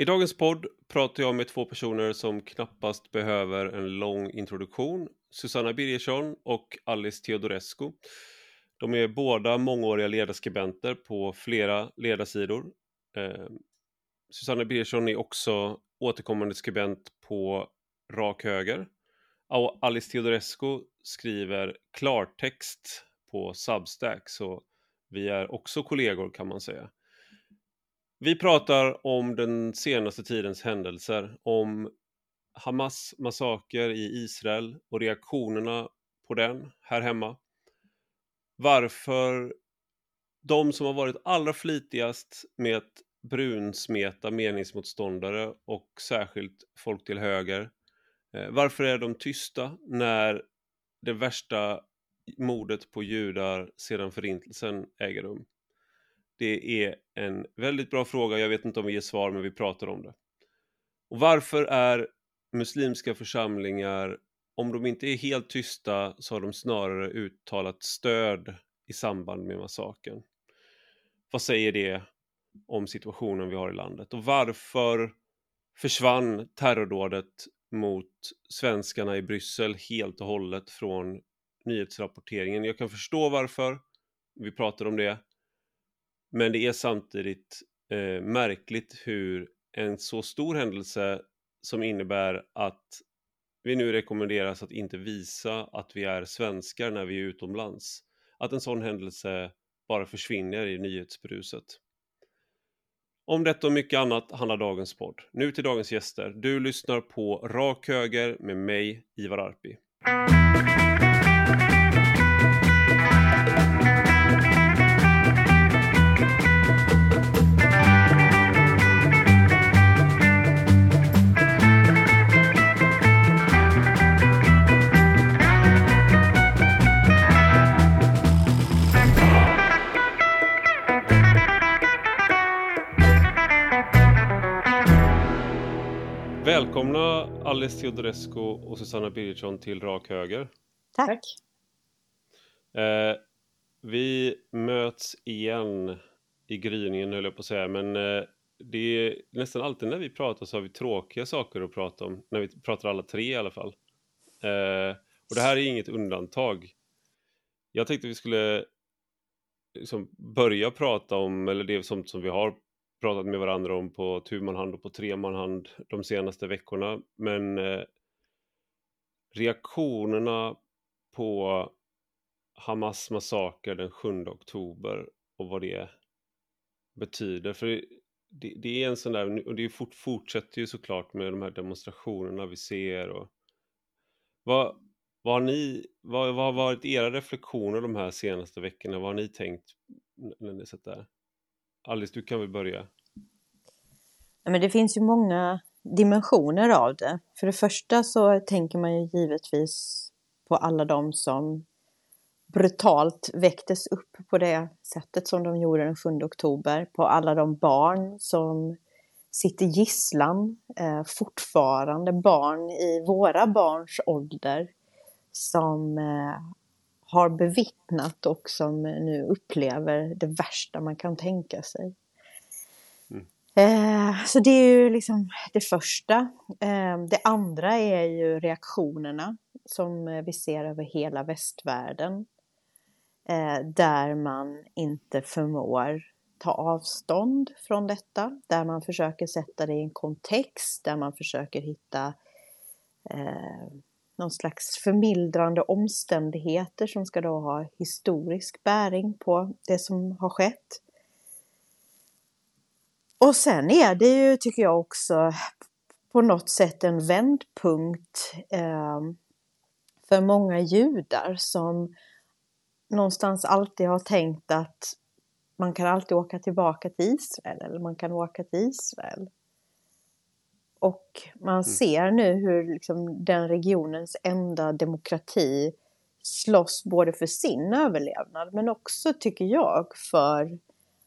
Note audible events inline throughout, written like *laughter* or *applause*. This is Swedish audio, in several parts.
I dagens podd pratar jag med två personer som knappast behöver en lång introduktion. Susanna Birgersson och Alice Teodorescu. De är båda mångåriga ledarskribenter på flera ledarsidor. Eh, Susanna Birgersson är också återkommande skribent på Rak Höger. Och Alice Teodorescu skriver klartext på Substack, så vi är också kollegor kan man säga. Vi pratar om den senaste tidens händelser, om Hamas massaker i Israel och reaktionerna på den här hemma. Varför de som har varit allra flitigast med att brunsmeta meningsmotståndare och särskilt folk till höger. Eh, varför är de tysta när det värsta mordet på judar sedan förintelsen äger rum? Det är en väldigt bra fråga. Jag vet inte om vi ger svar, men vi pratar om det. Och varför är muslimska församlingar, om de inte är helt tysta, så har de snarare uttalat stöd i samband med massakern. Vad säger det om situationen vi har i landet? Och varför försvann terrordådet mot svenskarna i Bryssel helt och hållet från nyhetsrapporteringen? Jag kan förstå varför. Vi pratar om det. Men det är samtidigt eh, märkligt hur en så stor händelse som innebär att vi nu rekommenderas att inte visa att vi är svenskar när vi är utomlands. Att en sån händelse bara försvinner i nyhetsbruset. Om detta och mycket annat handlar dagens podd. Nu till dagens gäster. Du lyssnar på Rak Höger med mig, Ivar Arpi. Alice Teodorescu och Susanna Birgersson till Rak Höger. Tack. Eh, vi möts igen i gryningen höll jag på att säga, men eh, det är nästan alltid när vi pratar så har vi tråkiga saker att prata om, när vi pratar alla tre i alla fall. Eh, och det här är inget undantag. Jag tänkte vi skulle liksom börja prata om, eller det är sånt som vi har pratat med varandra om på tu man hand och på tre man hand de senaste veckorna. Men eh, reaktionerna på Hamas massaker den 7 oktober och vad det betyder. För det, det är en sån där, och det fort, fortsätter ju såklart med de här demonstrationerna vi ser. Och, vad, vad, har ni, vad, vad har varit era reflektioner de här senaste veckorna? Vad har ni tänkt när ni sett det här? Alice, du kan väl börja? Men det finns ju många dimensioner av det. För det första så tänker man ju givetvis på alla de som brutalt väcktes upp på det sättet som de gjorde den 7 oktober. På alla de barn som sitter gisslan, eh, fortfarande barn i våra barns ålder som eh, har bevittnat och som nu upplever det värsta man kan tänka sig. Mm. Eh, så det är ju liksom det första. Eh, det andra är ju reaktionerna som vi ser över hela västvärlden. Eh, där man inte förmår ta avstånd från detta, där man försöker sätta det i en kontext, där man försöker hitta eh, någon slags förmildrande omständigheter som ska då ha historisk bäring på det som har skett. Och sen är det ju, tycker jag också, på något sätt en vändpunkt eh, för många judar som någonstans alltid har tänkt att man kan alltid åka tillbaka till Israel eller man kan åka till Israel. Och man mm. ser nu hur liksom den regionens enda demokrati slåss både för sin överlevnad men också, tycker jag, för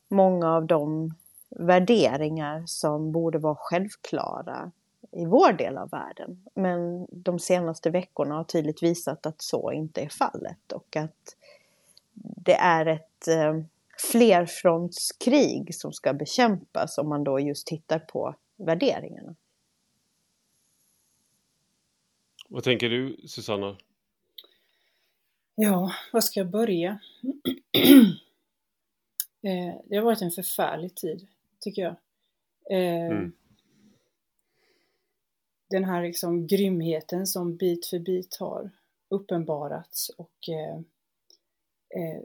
många av de värderingar som borde vara självklara i vår del av världen. Men de senaste veckorna har tydligt visat att så inte är fallet och att det är ett eh, flerfrontskrig som ska bekämpas om man då just tittar på värderingarna. Vad tänker du Susanna? Ja, var ska jag börja? *clears throat* Eh, det har varit en förfärlig tid, tycker jag. Eh, mm. Den här liksom grymheten som bit för bit har uppenbarats och eh,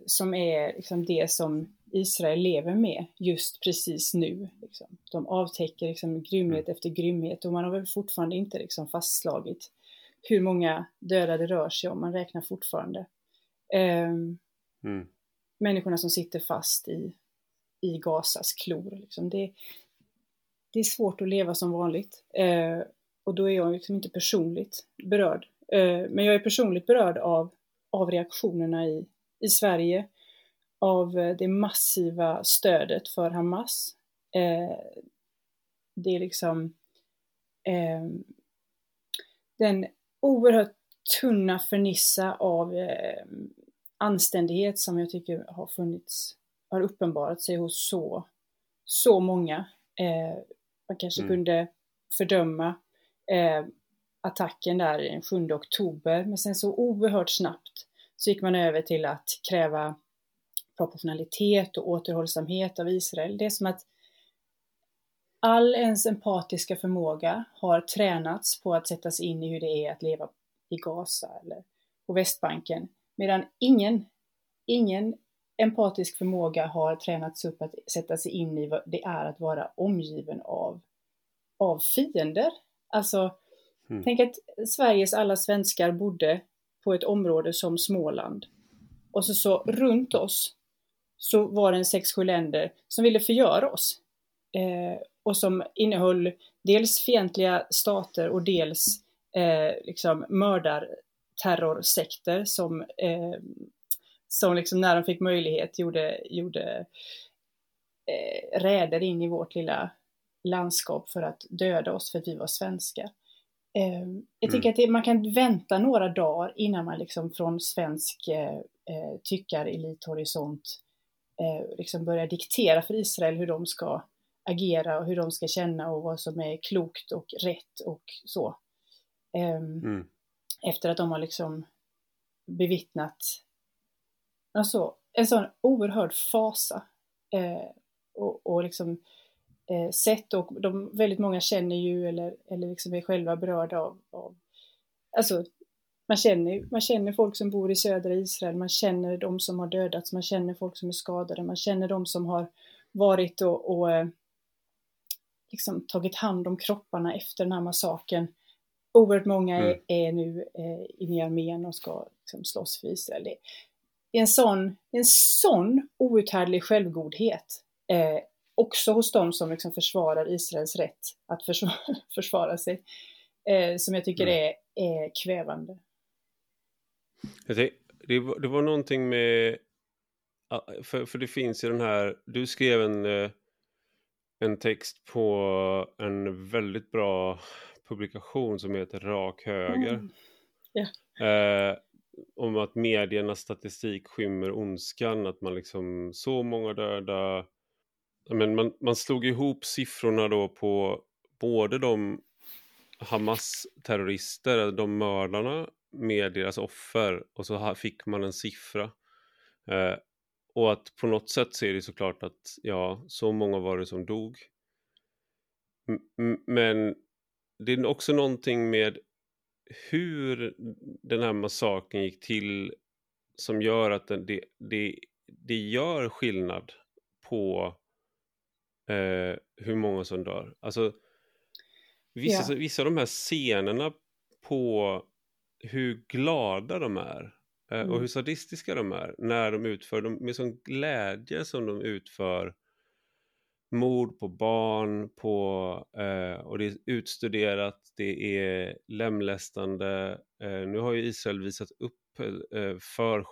som är liksom det som Israel lever med just precis nu. Liksom. De avtäcker liksom grymhet mm. efter grymhet och man har väl fortfarande inte liksom fastslagit hur många döda det rör sig om. Man räknar fortfarande. Um, mm. Människorna som sitter fast i, i Gazas klor. Liksom. Det, det är svårt att leva som vanligt. Uh, och då är jag liksom inte personligt berörd. Uh, men jag är personligt berörd av, av reaktionerna i, i Sverige. Av uh, det massiva stödet för Hamas. det är liksom ehm, den oerhört tunna fernissa av eh, anständighet som jag tycker har funnits, har uppenbarat sig hos så, så många. Eh, man kanske mm. kunde fördöma eh, attacken där den 7 oktober, men sen så oerhört snabbt så gick man över till att kräva proportionalitet och återhållsamhet av Israel. Det är som att all ens empatiska förmåga har tränats på att sätta sig in i hur det är att leva i Gaza eller på Västbanken. Medan ingen, ingen empatisk förmåga har tränats upp att sätta sig in i vad det är att vara omgiven av, av fiender. Alltså, mm. tänk att Sveriges alla svenskar bodde på ett område som Småland. Och så, så runt oss så var det en sex, sju länder som ville förgöra oss. Eh, och som innehöll dels fientliga stater och dels eh, liksom mördarterrorsekter som, eh, som liksom när de fick möjlighet gjorde, gjorde eh, räder in i vårt lilla landskap för att döda oss för att vi var svenskar. Eh, jag tycker mm. att det, man kan vänta några dagar innan man liksom från svensk eh, eh tyckar elithorisont eh, liksom börjar diktera för Israel hur de ska agera och hur de ska känna och vad som är klokt och rätt och så. Um, mm. Efter att de har liksom bevittnat alltså, en sån oerhörd fasa. Eh, och, och liksom eh, sett och de, väldigt många känner ju eller, eller liksom är själva berörda av, av alltså man känner, man känner folk som bor i södra Israel, man känner de som har dödats, man känner folk som är skadade, man känner de som har varit och, och eh, liksom tagit hand om kropparna efter den här massakern. Oerhört många mm. är, är, nu eh, inne i armén och ska liksom, slåss för Israel. Det är en sån, en sån outhärdlig självgodhet. Eh, också hos de som liksom försvarar Israels rätt att försvara, *laughs* försvara sig. Eh, som jag tycker mm. är, är kvävande. Det, det, var, det var någonting med, för, för det finns ju den här, du skrev en eh, en text på en väldigt bra publikation som heter Rak höger. Mm. Yeah. Eh, om att mediernas statistik skymmer ondskan, att man liksom så många döda. Men man, man slog ihop siffrorna då på både de Hamas-terrorister, de mördarna, med deras offer och så fick man en siffra. Eh, och att på något sätt så är det såklart att ja, så många var det som dog. M men det är också någonting med hur den här massakern gick till som gör att den, det, det, det gör skillnad på eh, hur många som dör. Alltså vissa, ja. vissa av de här scenerna på hur glada de är Mm. Och hur sadistiska de är när de utför, de, med sån glädje som de utför mord på barn, på, eh, och det är utstuderat, det är lemlästande. Eh, nu har ju Israel visat upp eh, för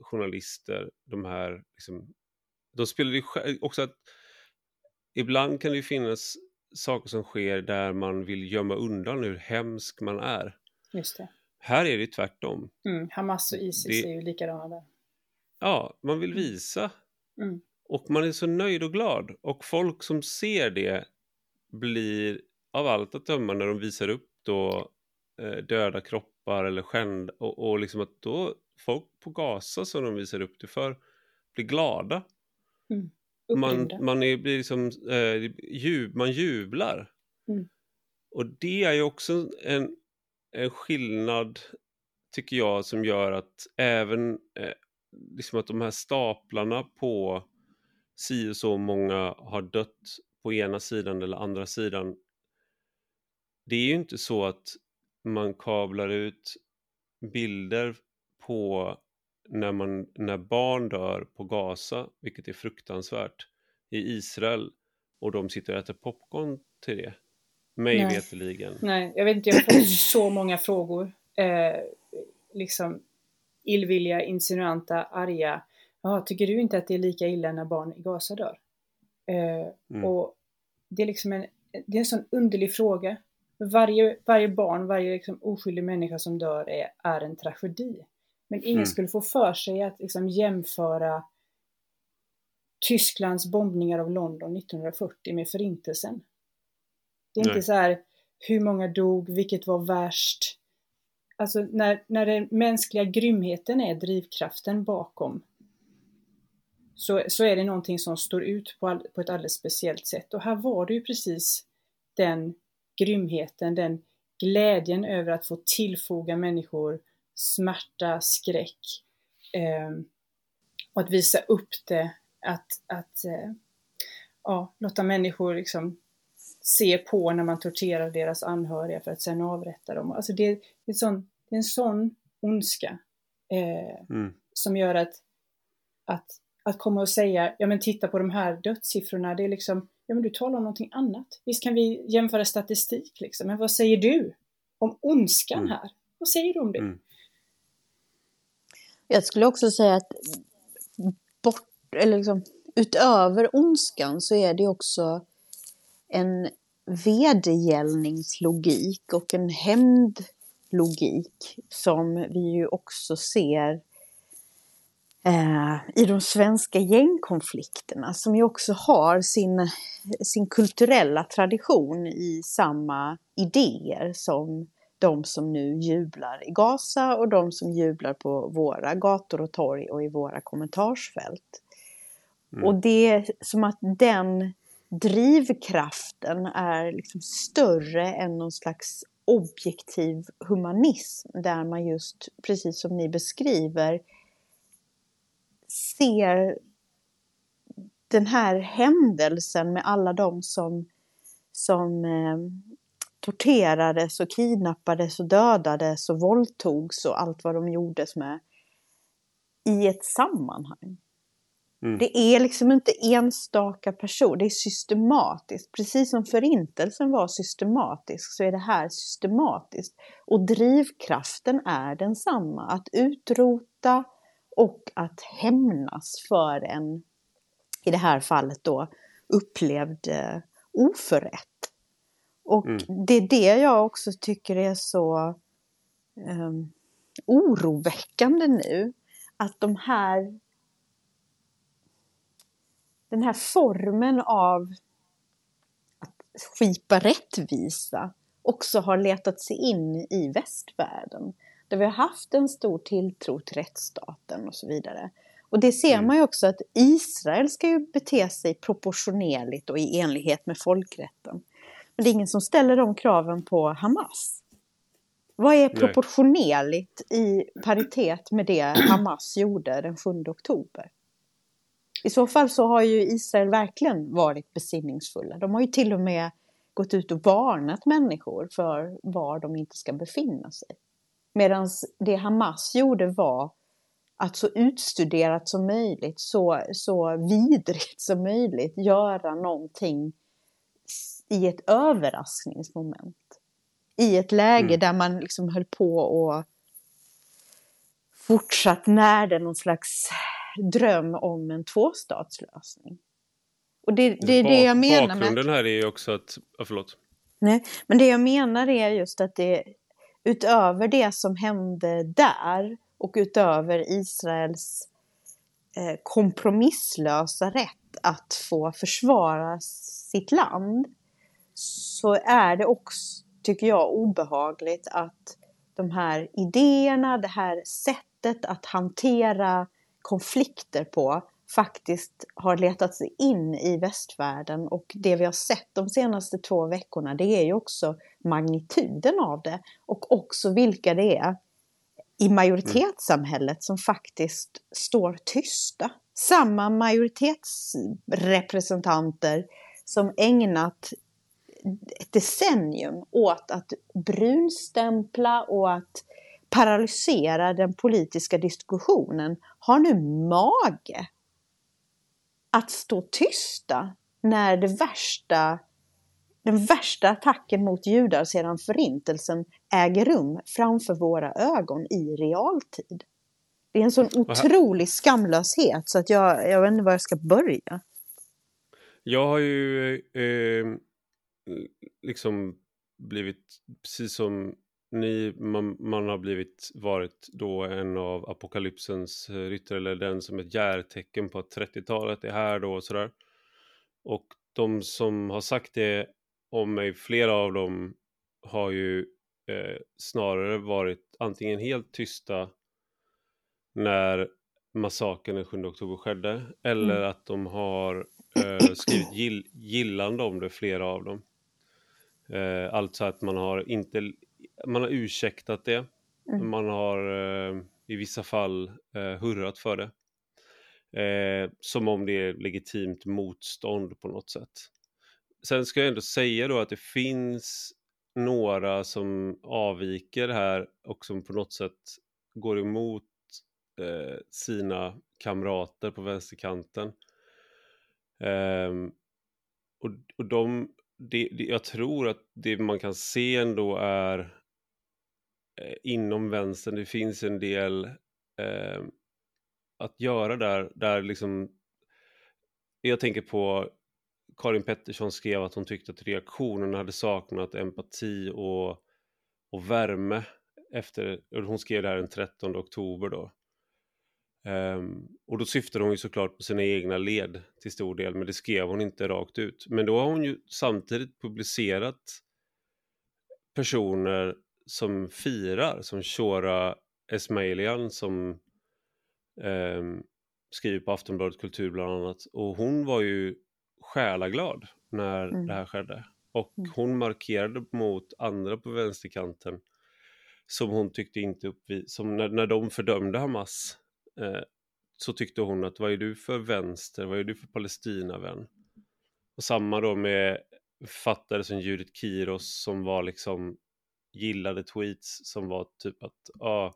journalister de här, liksom, de spelar ju också att ibland kan det ju finnas saker som sker där man vill gömma undan hur hemsk man är. Just det. Här är det tvärtom. Mm, Hamas och Isis det... är ju likadana där. Ja, man vill visa. Mm. Och man är så nöjd och glad. Och folk som ser det blir av allt att döma när de visar upp då eh, döda kroppar eller skänd och, och liksom att då folk på Gaza som de visar upp det för blir glada. Mm. Man, man är, blir liksom, eh, jub, man jublar. Mm. Och det är ju också en, en skillnad, tycker jag, som gör att även eh, liksom att de här staplarna på si och så många har dött på ena sidan eller andra sidan. Det är ju inte så att man kablar ut bilder på när, man, när barn dör på Gaza, vilket är fruktansvärt, i Israel och de sitter och äter popcorn till det. Mig Nej. veterligen. Nej, jag vet inte, jag har fått så många frågor. Eh, liksom illvilliga, insinuanta, arga. Ja, tycker du inte att det är lika illa när barn i Gaza dör? Eh, Mm. Och det är liksom en, det är en sån underlig fråga. Varje, varje barn, varje liksom oskyldig människa som dör är, är en tragedi. Men ingen Mm. skulle få för sig att liksom jämföra Tysklands bombningar av London 1940 med förintelsen. Det är Nej. inte så här hur många dog, vilket var värst. Alltså när, när den mänskliga grymheten är drivkraften bakom så, så är det någonting som står ut på, all, på ett alldeles speciellt sätt. Och här var det ju precis den grymheten, den glädjen över att få tillfoga människor smärta, skräck. Eh, och att visa upp det, att, att eh, ja, låta människor liksom se på när man torterar deras anhöriga för att sedan avrätta dem. Alltså det, det, är, en sån, det är en sån ondska eh, Mm. som gör att, att, att komma och säga, ja men titta på de här dödssiffrorna, det är liksom, ja men du talar om någonting annat. Visst kan vi jämföra statistik liksom, men vad säger du om ondskan Mm. här? Vad säger du om det? Mm. Jag skulle också säga att bort, eller liksom, utöver ondskan så är det också en vedergällningslogik och en hämndlogik som vi ju också ser eh, i de svenska gängkonflikterna som ju också har sin, sin kulturella tradition i samma idéer som de som nu jublar i Gaza och de som jublar på våra gator och torg och i våra kommentarsfält. Mm. Och det är som att den drivkraften är liksom större än någon slags objektiv humanism där man just, precis som ni beskriver, ser den här händelsen med alla de som, som eh, torterades och kidnappades och dödades och våldtogs och allt vad de gjordes med i ett sammanhang. Mm. Det är liksom inte enstaka personer, det är systematiskt. Precis som förintelsen var systematisk så är det här systematiskt. Och drivkraften är densamma, att utrota och att hämnas för en, i det här fallet då, upplevd eh, oförrätt. Och Mm. det är det jag också tycker är så um, oroväckande nu. Att de här den här formen av att skipa rättvisa också har letat sig in i västvärlden. Där vi har haft en stor tilltro till rättsstaten och så vidare. Och det ser Mm. man ju också att Israel ska ju bete sig proportionerligt och i enlighet med folkrätten. Men det är ingen som ställer de kraven på Hamas. Vad är proportionerligt i paritet med det Hamas gjorde den 7 oktober? I så fall så har ju Israel verkligen varit besinningsfulla. De har ju till och med gått ut och varnat människor för var de inte ska befinna sig. Medan det Hamas gjorde var att så utstuderat som möjligt, så, så vidrigt som möjligt göra någonting i ett överraskningsmoment. I ett läge Mm. där man liksom höll på och fortsatt närde någon slags dröm om en tvåstatslösning. Och det, det är det jag menar med... Bakgrunden här är ju också att, ja, förlåt. Nej, men det jag menar är just att det utöver det som hände där och utöver Israels eh, kompromisslösa rätt att få försvara sitt land så är det också, tycker jag, obehagligt att de här idéerna, det här sättet att hantera konflikter på faktiskt har letat sig in i västvärlden och det vi har sett de senaste två veckorna det är ju också magnituden av det och också vilka det är i majoritetssamhället som faktiskt står tysta. Samma majoritetsrepresentanter som ägnat ett decennium åt att brunstämpla och att paralysera den politiska diskussionen har nu mage att stå tysta när det värsta, den värsta attacken mot judar sedan förintelsen äger rum framför våra ögon i realtid. Det är en sån otrolig skamlöshet så att jag, jag vet inte var jag ska börja. Jag har ju eh, liksom blivit, precis som ni, man, man, har blivit, varit då en av apokalypsens ryttare eller den som ett järtecken på att 30-talet är här då och sådär. Och de som har sagt det om mig, flera av dem har ju eh, snarare varit antingen helt tysta när massakern den 7 oktober skedde eller mm. att de har eh, skrivit gill, gillande om det, flera av dem. Eh, alltså att man har inte man har ursäktat det. Mm. Man har eh, i vissa fall eh, hurrat för det. Eh, som om det är legitimt motstånd på något sätt. Sen ska jag ändå säga då att det finns några som avviker här och som på något sätt går emot eh, sina kamrater på vänsterkanten. Um, och, och de, det, det, jag tror att det man kan se ändå är Eh, inom vänstern, det finns en del eh, att göra där, där liksom jag tänker på Karin Pettersson skrev att hon tyckte att reaktionen hade saknat empati och, och värme efter, hon skrev det här den 13 oktober då. Um, och då syftade hon ju såklart på sina egna led till stor del, men det skrev hon inte rakt ut. Men då har hon ju samtidigt publicerat personer som firar, som Shora Esmailian som um, skriver på Aftonbladet Kultur bland annat. Och hon var ju själaglad när mm. det här skedde. Och mm. hon markerade mot andra på vänsterkanten som hon tyckte inte uppvis som när, när de fördömde Hamas eh, så tyckte hon att vad är du för vänster, vad är du för Palestinavän? Och samma då med författare som Judith Kiros som var liksom gillade tweets som var typ att ah,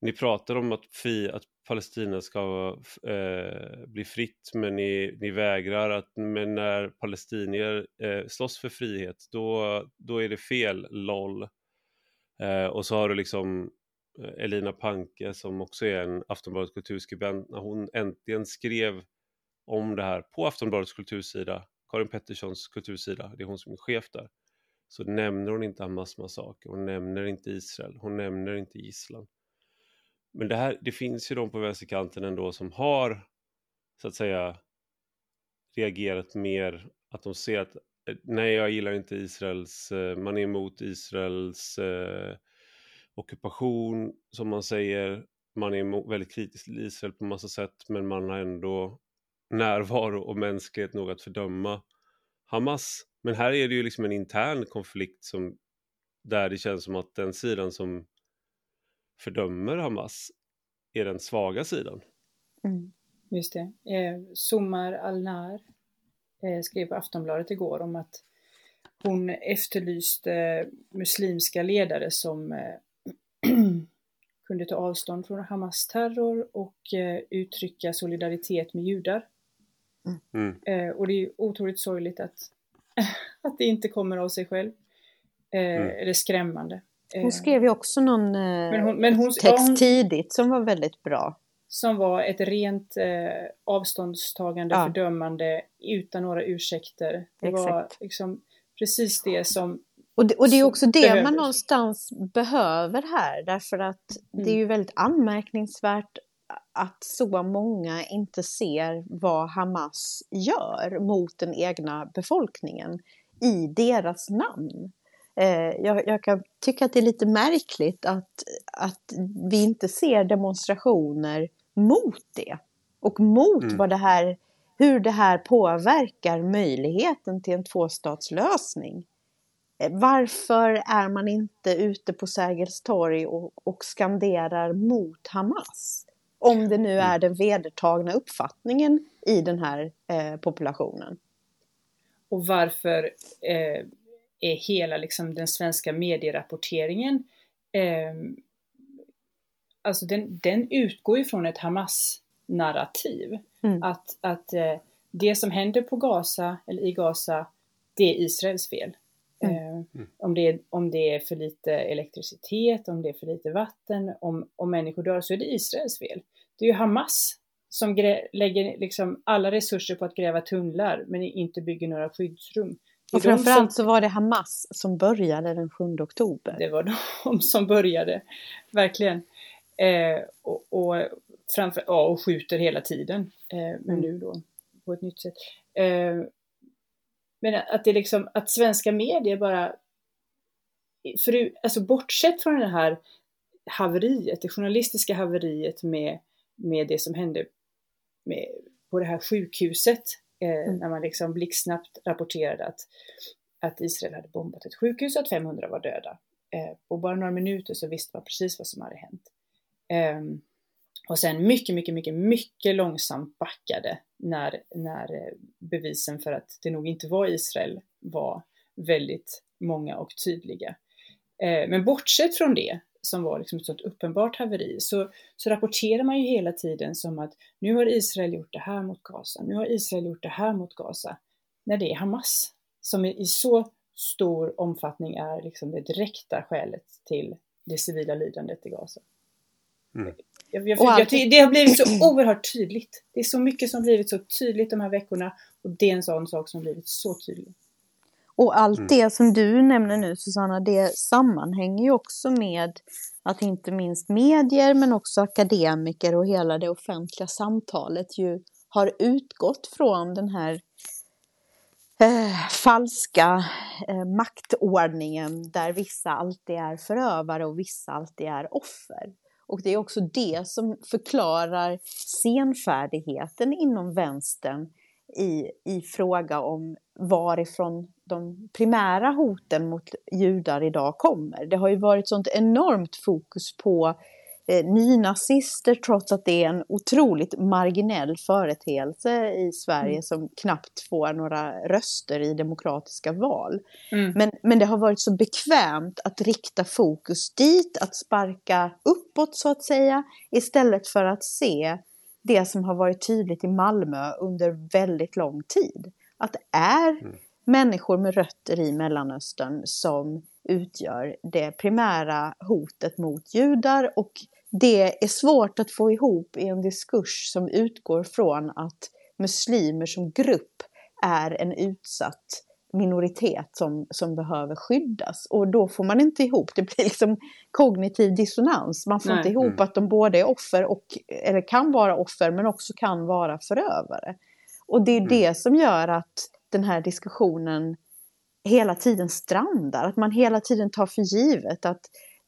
ni pratar om att, fi, att Palestina ska eh, bli fritt men ni, ni vägrar att, men när palestinier eh, slåss för frihet då, då är det fel, LOL. Eh, och så har du liksom eh, Elina Panke som också är en Aftonbladets kulturskribent, när hon äntligen skrev om det här på Aftonbladets kultursida, Karin Petterssons kultursida, det är hon som är chef där, så nämner hon inte Hamas massaker, hon nämner inte Israel, hon nämner inte gisslan. Men det, här, det finns ju de på vänsterkanten ändå som har, så att säga, reagerat mer, att de ser att eh, nej, jag gillar inte Israels, eh, man är emot Israels eh, ockupation som man säger. Man är väldigt kritisk till Israel på massa sätt men man har ändå närvaro och mänsklighet nog att fördöma Hamas. Men här är det ju liksom en intern konflikt som där det känns som att den sidan som fördömer Hamas är den svaga sidan. Mm. Just det. Eh, Somar Al-Nar eh, skrev på Aftonbladet igår om att hon efterlyste muslimska ledare som eh, *clears throat* kunde ta avstånd från Hamas terror och eh, uttrycka solidaritet med judar. Mm. Eh, och det är otroligt sorgligt att, *laughs* att det inte kommer av sig själv. Eh, mm. Eller skrämmande. Hon eh, skrev ju också någon men hon, men hon, text ja, hon, tidigt som var väldigt bra. Som var ett rent eh, avståndstagande, ja. fördömande utan några ursäkter. Det Exakt. var liksom precis det som och det, och det är också det behöver. man någonstans behöver här därför att mm. det är ju väldigt anmärkningsvärt att så många inte ser vad Hamas gör mot den egna befolkningen i deras namn. Eh, jag, jag, kan tycka att det är lite märkligt att, att vi inte ser demonstrationer mot det. Och mot mm. vad det här, hur det här påverkar möjligheten till en tvåstatslösning. Eh, varför är man inte ute på Sergels torg och, och skanderar mot Hamas? Om det nu är den vedertagna uppfattningen i den här eh, populationen. Och varför eh, är hela liksom, den svenska medierapporteringen eh, Alltså den, den utgår ju från ett Hamas-narrativ. Mm. Att, att eh, det som händer på Gaza, eller i Gaza, det är Israels fel. Mm. Eh, mm. om, det är, om det är för lite elektricitet, om det är för lite vatten, om, om människor dör så är det Israels fel. Det är ju Hamas som lägger liksom alla resurser på att gräva tunnlar men inte bygger några skyddsrum. Och framförallt som... så var det Hamas som började den 7 oktober. Det var *laughs* de som började, verkligen. Eh, och, och, framför, ja, och skjuter hela tiden. Eh, men mm. nu då på ett nytt sätt. Eh, men att det liksom, att svenska medier bara, för, alltså bortsett från det här haveriet, det journalistiska haveriet med, med det som hände med, på det här sjukhuset, eh, mm. när man liksom blixtsnabbt rapporterade att, att Israel hade bombat ett sjukhus och att 500 var döda. Eh, på bara några minuter så visste man precis vad som hade hänt. Eh, och sen mycket, mycket, mycket, mycket långsamt backade när, när eh, bevisen för att det nog inte var Israel var väldigt många och tydliga. Eh, men bortsett från det, som var liksom ett sånt uppenbart haveri, så, så rapporterar man ju hela tiden som att nu har Israel gjort det här mot Gaza, nu har Israel gjort det här mot Gaza, när det är Hamas som i så stor omfattning är liksom det direkta skälet till det civila lidandet i Gaza. Mm. Jag, jag, jag, det har blivit så oerhört tydligt. Det är så mycket som blivit så tydligt de här veckorna och det är en sån sak som blivit så tydlig. Och allt mm. det som du nämner nu Susanna, det sammanhänger ju också med att inte minst medier men också akademiker och hela det offentliga samtalet ju har utgått från den här eh, falska eh, maktordningen där vissa alltid är förövare och vissa alltid är offer. Och det är också det som förklarar senfärdigheten inom vänstern i, i fråga om varifrån de primära hoten mot judar idag kommer. Det har ju varit sånt enormt fokus på eh, nynazister trots att det är en otroligt marginell företeelse i Sverige mm. som knappt får några röster i demokratiska val. Mm. Men, men det har varit så bekvämt att rikta fokus dit, att sparka uppåt så att säga, istället för att se det som har varit tydligt i Malmö under väldigt lång tid. Att det är mm. människor med rötter i Mellanöstern som utgör det primära hotet mot judar och det är svårt att få ihop i en diskurs som utgår från att muslimer som grupp är en utsatt minoritet som, som behöver skyddas. Och då får man inte ihop, det blir liksom kognitiv dissonans. Man får Nej. inte ihop mm. att de både är offer och, eller kan vara offer men också kan vara förövare. Och det är mm. det som gör att den här diskussionen hela tiden strandar. Att man hela tiden tar för givet att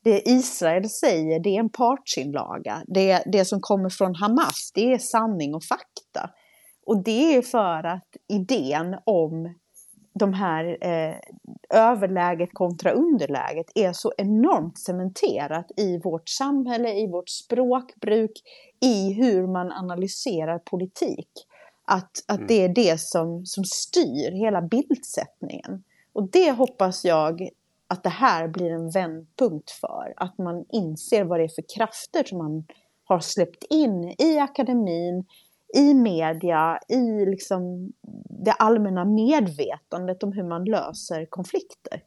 det Israel säger det är en partsinlaga. Det, det som kommer från Hamas det är sanning och fakta. Och det är för att idén om de här eh, överläget kontra underläget är så enormt cementerat i vårt samhälle, i vårt språkbruk, i hur man analyserar politik. Att, att mm. det är det som, som styr hela bildsättningen. Och det hoppas jag att det här blir en vändpunkt för. Att man inser vad det är för krafter som man har släppt in i akademin, i media, i liksom det allmänna medvetandet om hur man löser konflikter.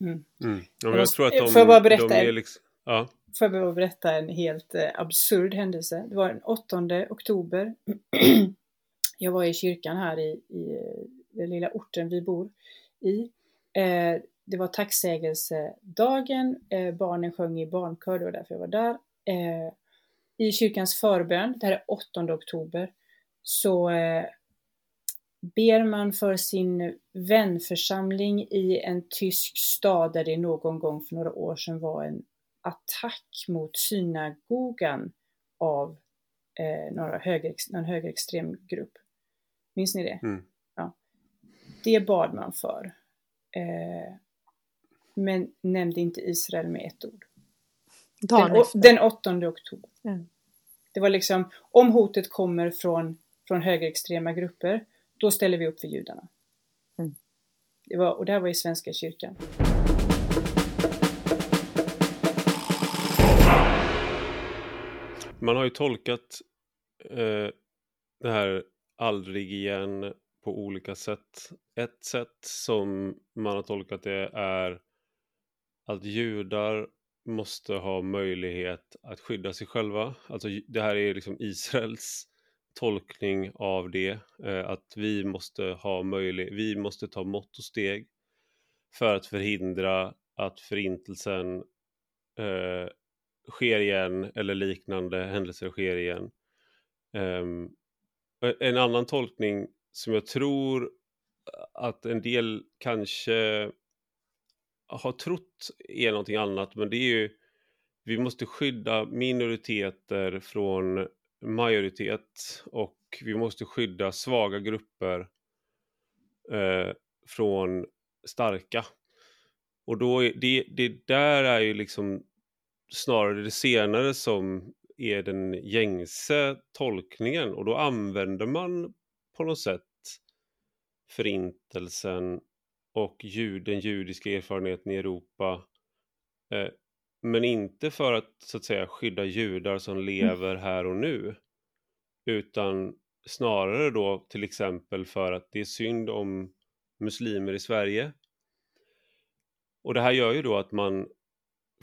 Mm. Mm. jag tror att de, får jag bara berätta, de är liksom, ja. Får jag bara berätta en helt eh, absurd händelse. Det var den 8 oktober. *clears throat* jag var i kyrkan här i, i den lilla orten vi bor i. Eh, det var tacksägelsedagen. Eh, barnen sjöng i barnkör, det var därför jag var där. Eh, I kyrkans förbön, det här är 8 oktober, så, eh, ber man för sin vänförsamling i en tysk stad där det någon gång för några år sedan var en attack mot synagogan av eh, några höger, någon högerextrem grupp. Minns ni det? Mm. Ja. Det bad man för. Eh, men nämnde inte Israel med ett ord. Den, den 8 oktober. Mm. Det var liksom, om hotet kommer från, från högerextrema grupper, då ställer vi upp för judarna. Mm. Det var, och det här var i Svenska kyrkan. Man har ju tolkat eh, det här aldrig igen på olika sätt. Ett sätt som man har tolkat det är att judar måste ha möjlighet att skydda sig själva. Alltså det här är liksom Israels tolkning av det, eh, att vi måste ha möjlighet, vi måste ta mått och steg för att förhindra att förintelsen eh, sker igen eller liknande händelser sker igen. Um, Eh, en annan tolkning som jag tror eh, att en del kanske har trott är någonting annat, men det är ju vi måste skydda minoriteter från majoritet och vi måste skydda svaga grupper eh, från starka. Och då är det, det där är ju liksom snarare det senare som är den gängse tolkningen och då använder man på något sätt förintelsen och jud, den judiska erfarenheten i Europa eh, men inte för att så att säga skydda judar som mm. lever här och nu utan snarare då till exempel för att det är synd om muslimer i Sverige. Och det här gör ju då att man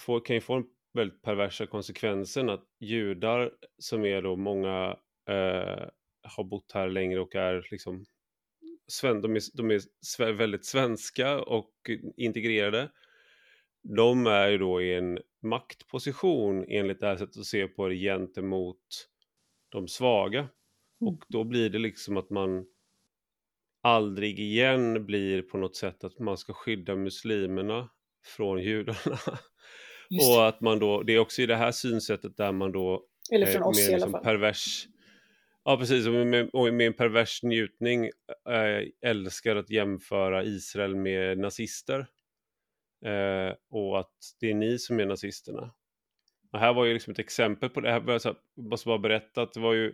får, kan ju få en väldigt perversa konsekvensen att judar som är då många eh, har bott här längre och är liksom sven, de är, de är väldigt svenska och integrerade. De är ju då i en maktposition enligt det här sättet att se på det gentemot de svaga. Mm. Och då blir det liksom att man aldrig igen blir på något sätt att man ska skydda muslimerna från judarna. *laughs* och att man då, det är också i det här synsättet där man då Eller från eh, oss i alla liksom fall. pervers Ja precis, och med, och med en pervers njutning äh, älskar att jämföra Israel med nazister. Eh, och att det är ni som är nazisterna. Och här var ju liksom ett exempel på det. Här jag måste bara berätta att det var ju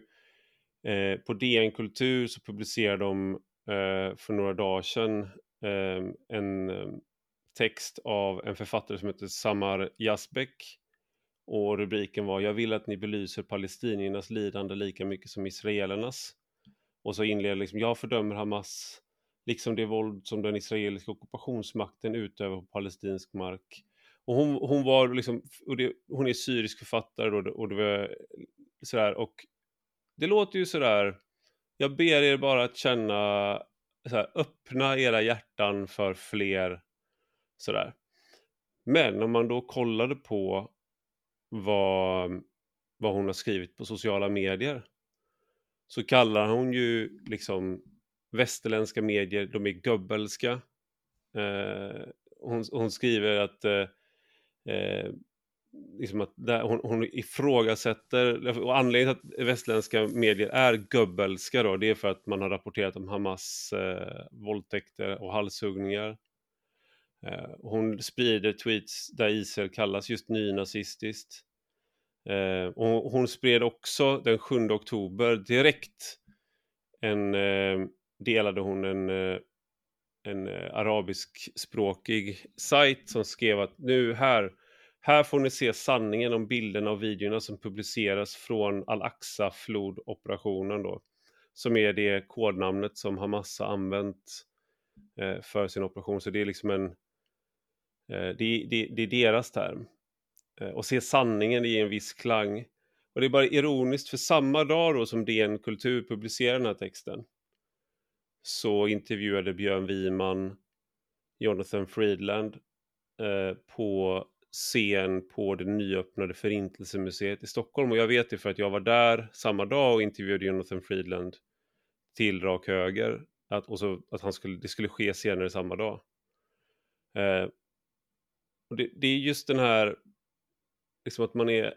eh, på DN Kultur så publicerade de eh, för några dagar sedan eh, en eh, text av en författare som heter Samar Yazbek. Och rubriken var Jag vill att ni belyser palestiniernas lidande lika mycket som israelernas. Och så inleder liksom Jag fördömer Hamas liksom det våld som den israeliska ockupationsmakten utövar på palestinsk mark. Och hon, hon var liksom, och det, hon är syrisk författare då, och det var sådär, och det låter ju sådär, jag ber er bara att känna, sådär, öppna era hjärtan för fler, sådär. Men om man då kollade på vad, vad hon har skrivit på sociala medier så kallar hon ju liksom västerländska medier, de är gubbelska. Eh, hon, hon, skriver att, eh, eh liksom att där, hon, hon ifrågasätter, och anledningen till att västerländska medier är gubbelska då, det är för att man har rapporterat om Hamas eh, våldtäkter och halshuggningar. Eh, hon sprider tweets där Israel kallas just nynazistiskt. Eh, och hon spred också den 7 oktober direkt en eh, delade hon en, eh, en eh, arabiskspråkig sajt som skrev att nu här, här får ni se sanningen om bilderna och videorna som publiceras från Al-Aqsa-flodoperationen då. Som är det kodnamnet som Hamas har använt eh, för sin operation. Så det är liksom en, eh, Eh, det, det, det, är deras term. Eh, och se sanningen i en viss klang. Och det är bara ironiskt för samma dag då som DN Kultur publicerar den här texten så intervjuade Björn Wiman Jonathan Friedland eh, på scen på det nyöppnade Förintelsemuseet i Stockholm. Och jag vet det för att jag var där samma dag och intervjuade Jonathan Friedland till rak höger. att, och så, att han skulle, det skulle ske senare samma dag. Eh, och det, det, är just den här, liksom att man är,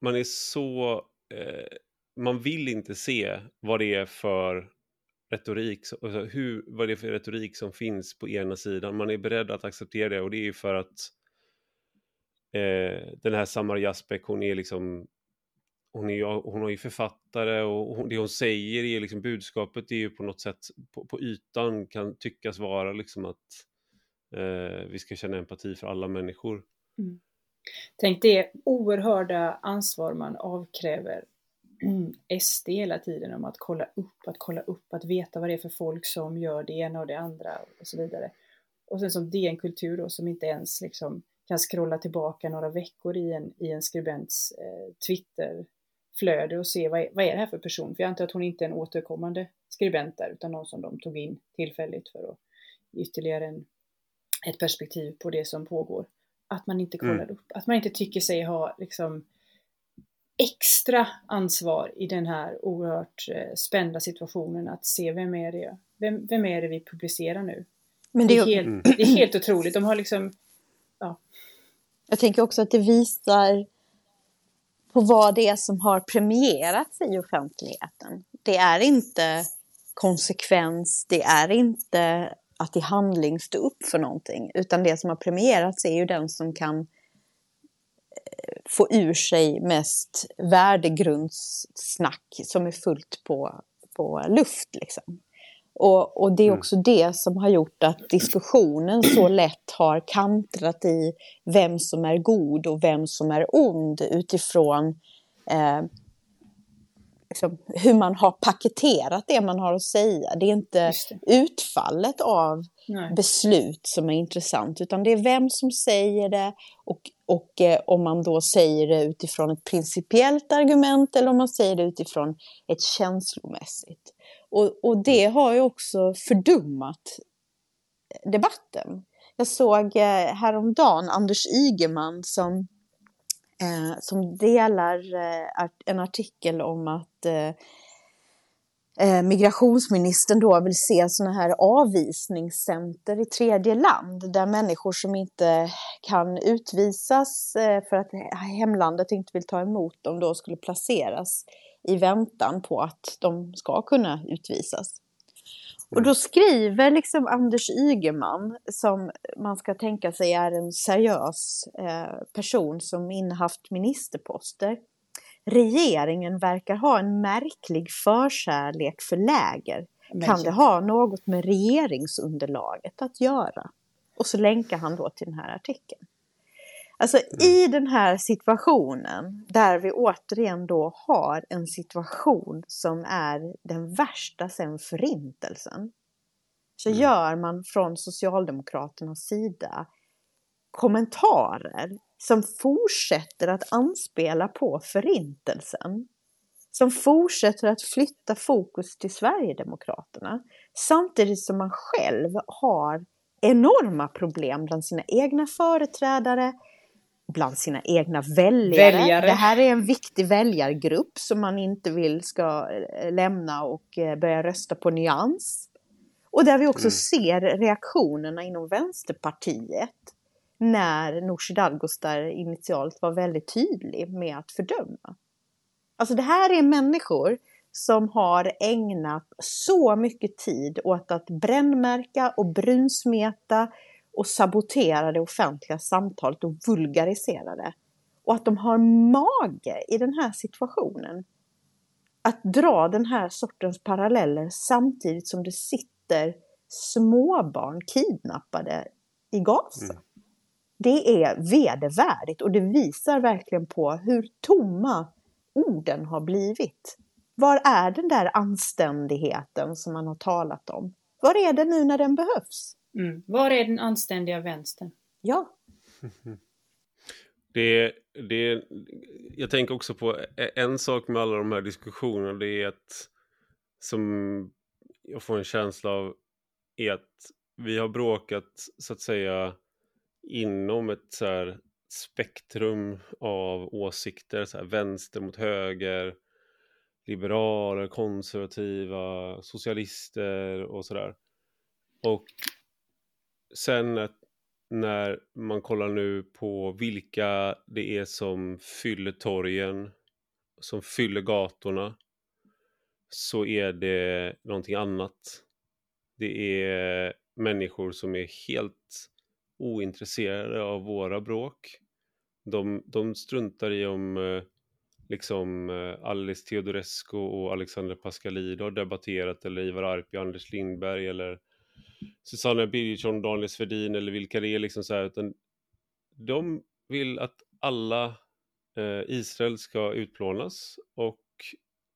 man är så, eh, man vill inte se vad det är för retorik, alltså hur, vad det är för retorik som finns på ena sidan. Man är beredd att acceptera det och det är ju för att eh, den här Samar Jaspek, hon är liksom hon, är, hon är ju författare och hon, det hon säger är liksom budskapet är ju på något sätt på, på ytan kan tyckas vara liksom att eh, vi ska känna empati för alla människor. Mm. Tänk det oerhörda ansvar man avkräver mm, SD hela tiden om att kolla upp, att kolla upp, att veta vad det är för folk som gör det ena och det andra och så vidare. Och sen som DN Kultur då som inte ens liksom kan scrolla tillbaka några veckor i en, i en skribents eh, Twitterflöde och se vad är, vad är det här för person? För jag antar att hon inte är en återkommande skribent där utan någon som de tog in tillfälligt för att ytterligare en, ett perspektiv på det som pågår. Att man inte kollar mm. upp, att man inte tycker sig ha liksom extra ansvar i den här oerhört eh, spända situationen att se vem är det, vem, vem är det vi publicerar nu? Men det, är, det är helt, mm. det är helt otroligt. De har liksom, ja. Jag tänker också att det visar på vad det är som har premierats i offentligheten. Det är inte konsekvens, det är inte att i handling stå upp för någonting, utan det som har premierats är ju den som kan få ur sig mest värdegrundssnack som är fullt på, på luft. Liksom. Och, och det är mm. också det som har gjort att diskussionen så lätt har kantrat i vem som är god och vem som är ond utifrån eh, liksom, hur man har paketerat det man har att säga. Det är inte utfallet av Nej. beslut som är intressant, utan det är vem som säger det och, och eh, om man då säger det utifrån ett principiellt argument eller om man säger det utifrån ett känslomässigt. Och, och det har ju också fördummat debatten. Jag såg eh, häromdagen Anders Ygeman som eh, som delar eh, en artikel om att eh, eh, migrationsministern då vill se sådana här avvisningscenter i tredje land där människor som inte kan utvisas eh, för att hemlandet inte vill ta emot dem då skulle placeras i väntan på att de ska kunna utvisas. Och då skriver liksom Anders Ygeman, som man ska tänka sig är en seriös eh, person som innehaft ministerposter. Regeringen verkar ha en märklig förkärlek för läger. Kan det ha något med regeringsunderlaget att göra? Och så länkar han då till den här artikeln. Alltså mm. i den här situationen där vi återigen då har en situation som är den värsta sedan förintelsen. Så mm. gör man från Socialdemokraternas sida kommentarer som fortsätter att anspela på förintelsen. Som fortsätter att flytta fokus till Sverigedemokraterna. Samtidigt som man själv har enorma problem bland sina egna företrädare, bland sina egna väljare. väljare. Det här är en viktig väljargrupp som man inte vill ska eh, lämna och eh, börja rösta på nyans. Och där vi också mm. ser reaktionerna inom Vänsterpartiet när Nooshi Dadgostar initialt var väldigt tydlig med att fördöma. Alltså det här är människor som har ägnat så mycket tid åt att brännmärka och brunsmeta och sabotera det offentliga samtalet och vulgarisera det. Och att de har mage i den här situationen att dra den här sortens paralleller samtidigt som det sitter småbarn kidnappade i Gaza. Mm. Det är vedervärdigt och det visar verkligen på hur tomma orden har blivit. Var är den där anständigheten som man har talat om? Var är den nu när den behövs? Mm. Var är den anständiga vänstern? Ja. *laughs* Det, det, jag tänker också på en sak med alla de här diskussionerna. Det är att som jag får en känsla av är att vi har bråkat så att säga inom ett så här spektrum av åsikter, så här, vänster mot höger, liberaler, konservativa, socialister och sådär. Och sen när man kollar nu på vilka det är som fyller torgen, som fyller gatorna, så är det någonting annat. Det är människor som är helt ointresserade av våra bråk. De, de struntar i om eh, liksom eh, Alice Teodorescu och Alexander Pascalidou har debatterat eller Ivar Arpi, och Anders Lindberg eller Susanna Birgersson, Daniel Svedin eller vilka det är liksom så här, utan de vill att alla eh, Israel ska utplånas och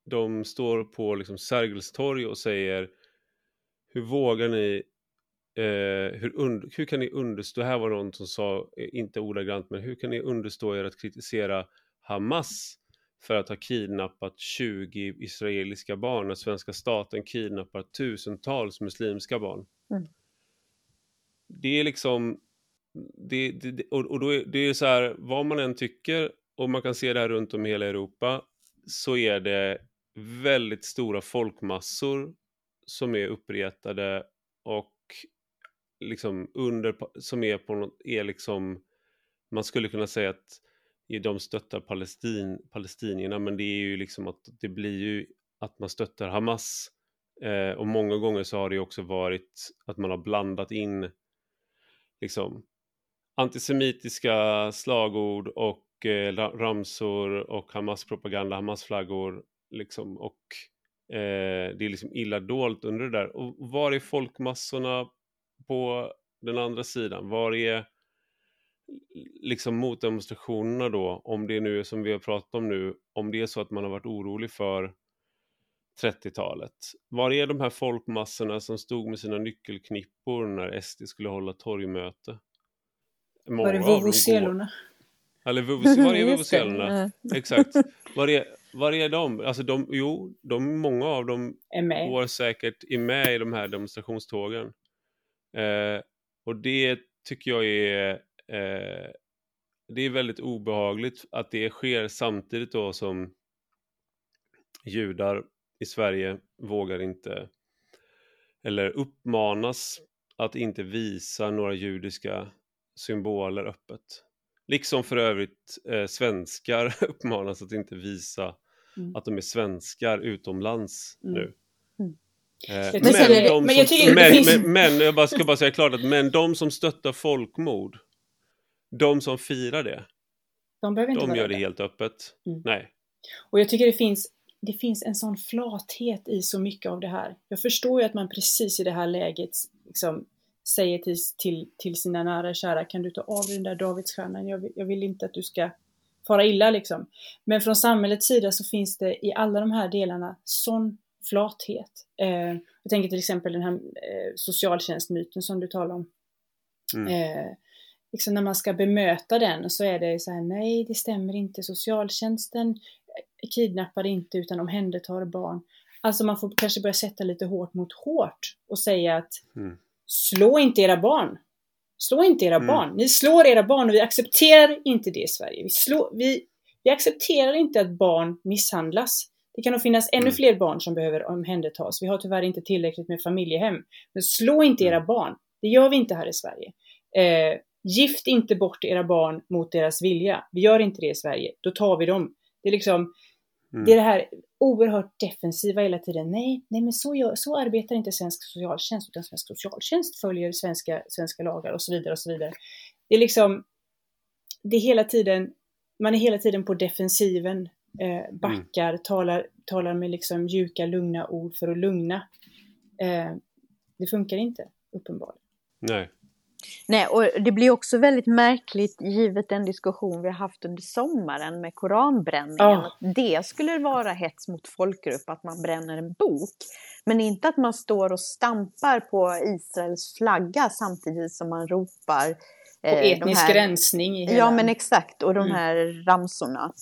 de står på liksom Sergels torg och säger hur vågar ni Eh, hur, und, hur kan ni understå, det här var någon som sa, eh, inte ordagrant, men hur kan ni understå er att kritisera Hamas för att ha kidnappat 20 israeliska barn när svenska staten kidnappar tusentals muslimska barn? Mm. Det är liksom, det, det, och, och då är, det är så här, vad man än tycker, och man kan se det här runt om i hela Europa, så är det väldigt stora folkmassor som är uppretade och liksom under, som är på något, är liksom, man skulle kunna säga att de stöttar Palestin, palestinierna, men det är ju liksom att det blir ju att man stöttar Hamas. Eh, och många gånger så har det också varit att man har blandat in liksom antisemitiska slagord och eh, ramsor och Hamas-propaganda, Hamas-flaggor liksom och eh, det är liksom illa dolt under det där. Och var är folkmassorna på den andra sidan? Var är liksom motdemonstrationerna då, om det nu är som vi har pratat om nu, om det är så att man har varit orolig för 30-talet. Var är de här folkmassorna som stod med sina nyckelknippor när SD skulle hålla torgmöte? Många var det vuvuzelorna? Eller var är vuvuzelorna? *laughs* Exakt. Var är, var är de? Alltså de, jo, de, många av dem är med. går säkert är med i de här demonstrationstågen. Eh, och det tycker jag är eh, det är väldigt obehagligt att det sker samtidigt då som judar i Sverige vågar inte eller uppmanas att inte visa några judiska symboler öppet. Liksom för övrigt eh, svenskar *laughs* uppmanas att inte visa mm. att de är svenskar utomlands mm. nu. Eh, men, men, men, jag som, men, finns... men, jag bara, ska bara säga klart att men de som stöttar folkmord, de som firar det, de, de gör det helt öppet. Mm. Nej. Och jag tycker det finns, det finns en sån flathet i så mycket av det här. Jag förstår ju att man precis i det här läget liksom, säger till, till, till sina nära och kära, kan du ta av dig den där Davidsstjärnan? Jag, jag vill inte att du ska fara illa liksom. Men från samhällets sida så finns det i alla de här delarna sån flathet. Eh, jag tänker till exempel den här eh, socialtjänstmyten som du talar om. Mm. Eh, liksom när man ska bemöta den så är det så här, nej det stämmer inte, socialtjänsten kidnappar inte utan omhändertar barn. Alltså man får kanske börja sätta lite hårt mot hårt och säga att mm. slå inte era barn. Slå inte era mm. barn. Ni slår era barn och vi accepterar inte det i Sverige. Vi, slår, vi, vi accepterar inte att barn misshandlas. Det kan nog finnas ännu mm. fler barn som behöver omhändertas. Vi har tyvärr inte tillräckligt med familjehem. Men slå inte era mm. barn. Det gör vi inte här i Sverige. Eh, gift inte bort era barn mot deras vilja. Vi gör inte det i Sverige. Då tar vi dem. Det är liksom mm. Det är det här oerhört defensiva hela tiden. Nej, nej men så, gör, så arbetar inte svensk socialtjänst, utan svensk socialtjänst följer svenska, svenska lagar och så vidare och så vidare. Det är liksom, det är hela tiden, man är hela tiden på defensiven eh, backar, mm. talar, talar med liksom mjuka, lugna ord för att lugna. Eh, det funkar inte, uppenbarligen. Nej. Nej, och det blir också väldigt märkligt givet den diskussion vi har haft under sommaren med koranbränningen. Oh. Att det skulle vara hets mot folkgrupp, att man bränner en bok. Men inte att man står och stampar på Israels flagga samtidigt som man ropar på eh, etnisk här, rensning i hela... Ja men exakt, och de mm. här ramsorna.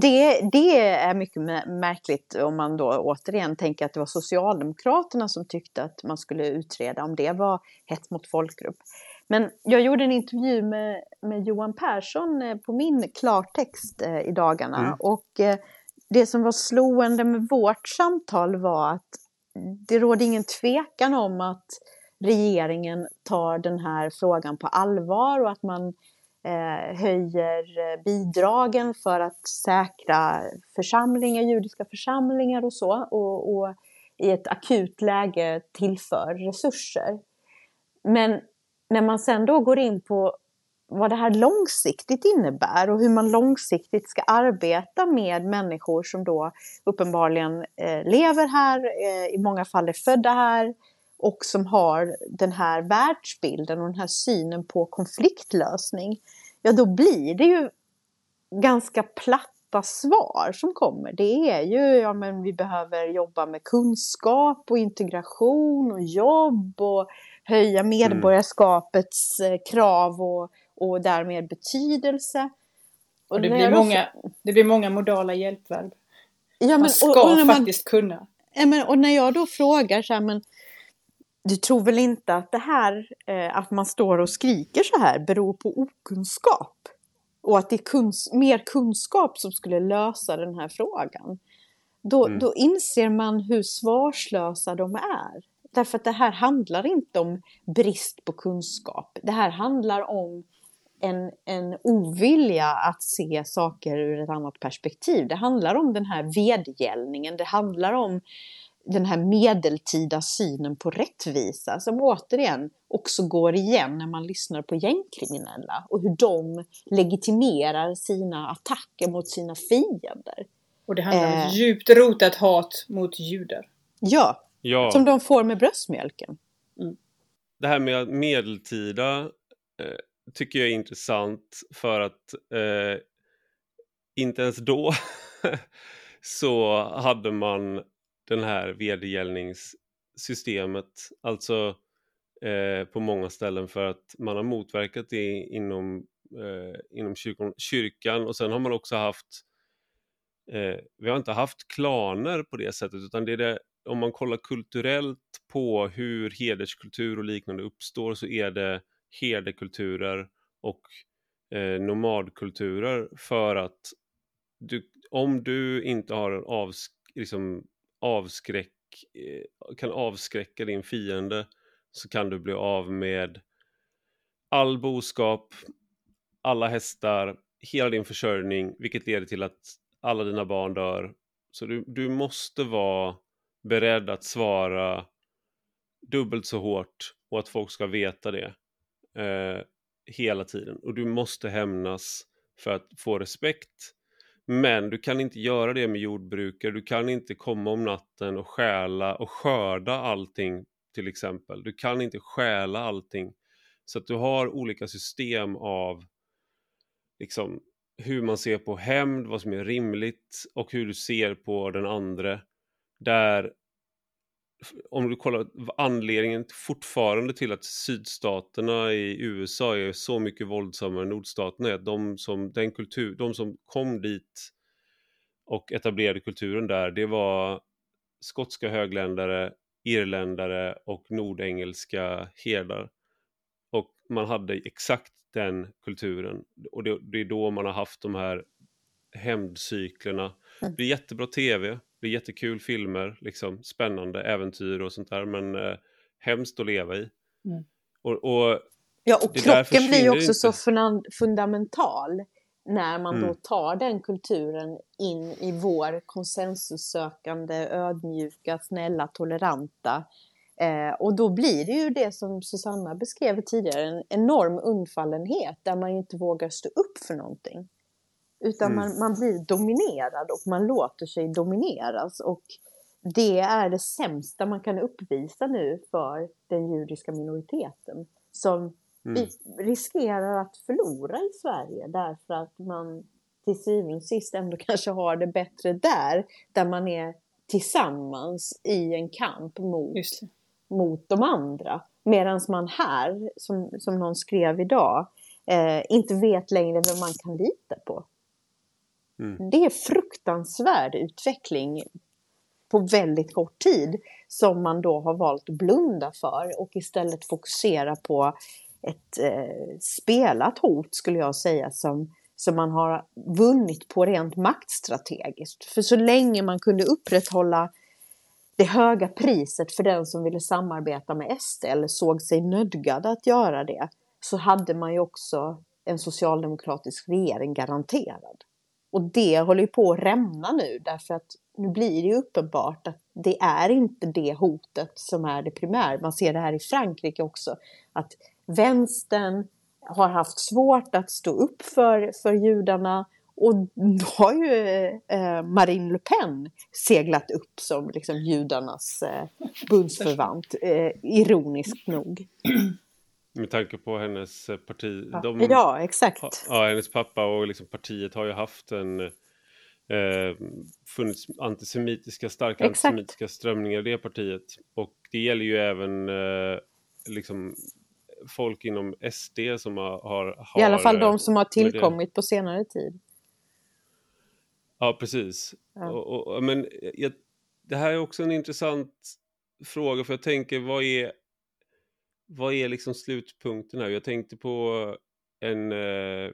Det, det är mycket märkligt om man då återigen tänker att det var Socialdemokraterna som tyckte att man skulle utreda om det var hets mot folkgrupp. Men jag gjorde en intervju med, med Johan Persson eh, på min klartext eh, i dagarna mm. och det som var slående med vårt samtal var att det råder ingen tvekan om att regeringen tar den här frågan på allvar och att man eh, höjer bidragen för att säkra församlingar, judiska församlingar och så. Och, och i ett akut läge tillför resurser. Men när man sen då går in på vad det här långsiktigt innebär och hur man långsiktigt ska arbeta med människor som då uppenbarligen eh, lever här, eh, i många fall är födda här och som har den här världsbilden och den här synen på konfliktlösning. Ja, då blir det ju ganska platta svar som kommer. Det är ju, ja men vi behöver jobba med kunskap och integration och jobb och höja mm. medborgarskapets mm. krav och och därmed betydelse. Och, och det, blir många, det blir många modala hjälpverb. Ja, men, man ska och, och faktiskt man, kunna. Ja, men, och när jag då frågar så här, men du tror väl inte att det här, eh, att man står och skriker så här beror på okunskap? Och att det är kuns mer kunskap som skulle lösa den här frågan. Då, mm. då inser man hur svarslösa de är. Därför att det här handlar inte om brist på kunskap. Det här handlar om en, en ovilja att se saker ur ett annat perspektiv. Det handlar om den här vedgällningen, det handlar om den här medeltida synen på rättvisa som återigen också går igen när man lyssnar på gängkriminella och hur de legitimerar sina attacker mot sina fiender. Och det handlar om ett eh, djupt rotat hat mot judar. Ja, ja, som de får med bröstmjölken. Mm. Det här med medeltida eh, tycker jag är intressant för att eh, inte ens då *laughs* så hade man den här vedergällningssystemet, alltså eh, på många ställen för att man har motverkat det inom, eh, inom kyrkan, kyrkan och sen har man också haft eh, vi har inte haft klaner på det sättet utan det är det, om man kollar kulturellt på hur hederskultur och liknande uppstår så är det herdekulturer och eh, nomadkulturer för att du, om du inte har en avsk, liksom, avskräck, eh, kan avskräcka din fiende så kan du bli av med all boskap, alla hästar, hela din försörjning, vilket leder till att alla dina barn dör. Så du, du måste vara beredd att svara dubbelt så hårt och att folk ska veta det. Eh, hela tiden och du måste hämnas för att få respekt. Men du kan inte göra det med jordbrukare, du kan inte komma om natten och stjäla och skörda allting till exempel. Du kan inte stjäla allting. Så att du har olika system av liksom, hur man ser på hämnd, vad som är rimligt och hur du ser på den andra. Där om du kollar anledningen fortfarande till att sydstaterna i USA är så mycket våldsammare än nordstaterna är att de som, den kultur, de som kom dit och etablerade kulturen där, det var skotska högländare, irländare och nordengelska herdar. Och man hade exakt den kulturen och det, det är då man har haft de här hämndcyklerna. Mm. Det är jättebra tv, det är jättekul filmer, liksom, spännande äventyr och sånt där, men eh, hemskt att leva i. Mm. Och, och, ja, och krocken blir ju också inte. så fundamental när man mm. då tar den kulturen in i vår konsensussökande, ödmjuka, snälla, toleranta. Eh, och då blir det ju det som Susanna beskrev tidigare, en enorm undfallenhet där man inte vågar stå upp för någonting. Utan mm. man, man blir dominerad och man låter sig domineras. Och det är det sämsta man kan uppvisa nu för den judiska minoriteten. Som mm. vi riskerar att förlora i Sverige därför att man till syvende och sist ändå *laughs* kanske har det bättre där. Där man är tillsammans i en kamp mot, mot de andra. Medan man här, som, som någon skrev idag, eh, inte vet längre vem man kan lita på. Mm. Det är fruktansvärd utveckling på väldigt kort tid som man då har valt att blunda för och istället fokusera på ett eh, spelat hot skulle jag säga som, som man har vunnit på rent maktstrategiskt. För så länge man kunde upprätthålla det höga priset för den som ville samarbeta med SD eller såg sig nödgad att göra det så hade man ju också en socialdemokratisk regering garanterad. Och det håller ju på att rämna nu därför att nu blir det ju uppenbart att det är inte det hotet som är det primära. Man ser det här i Frankrike också, att vänstern har haft svårt att stå upp för, för judarna och då har ju eh, Marine Le Pen seglat upp som liksom judarnas eh, bundsförvant, eh, ironiskt nog. *clears throat* Med tanke på hennes parti. De, ja, exakt. Ja, hennes pappa och liksom partiet har ju haft en eh, funnits antisemitiska, starka exakt. antisemitiska strömningar i det partiet. Och det gäller ju även eh, liksom folk inom SD som har, har... I alla fall de som har tillkommit på senare tid. Ja, precis. Ja. Och, och, men jag, det här är också en intressant fråga för jag tänker vad är vad är liksom slutpunkten här? Jag tänkte på en, eh,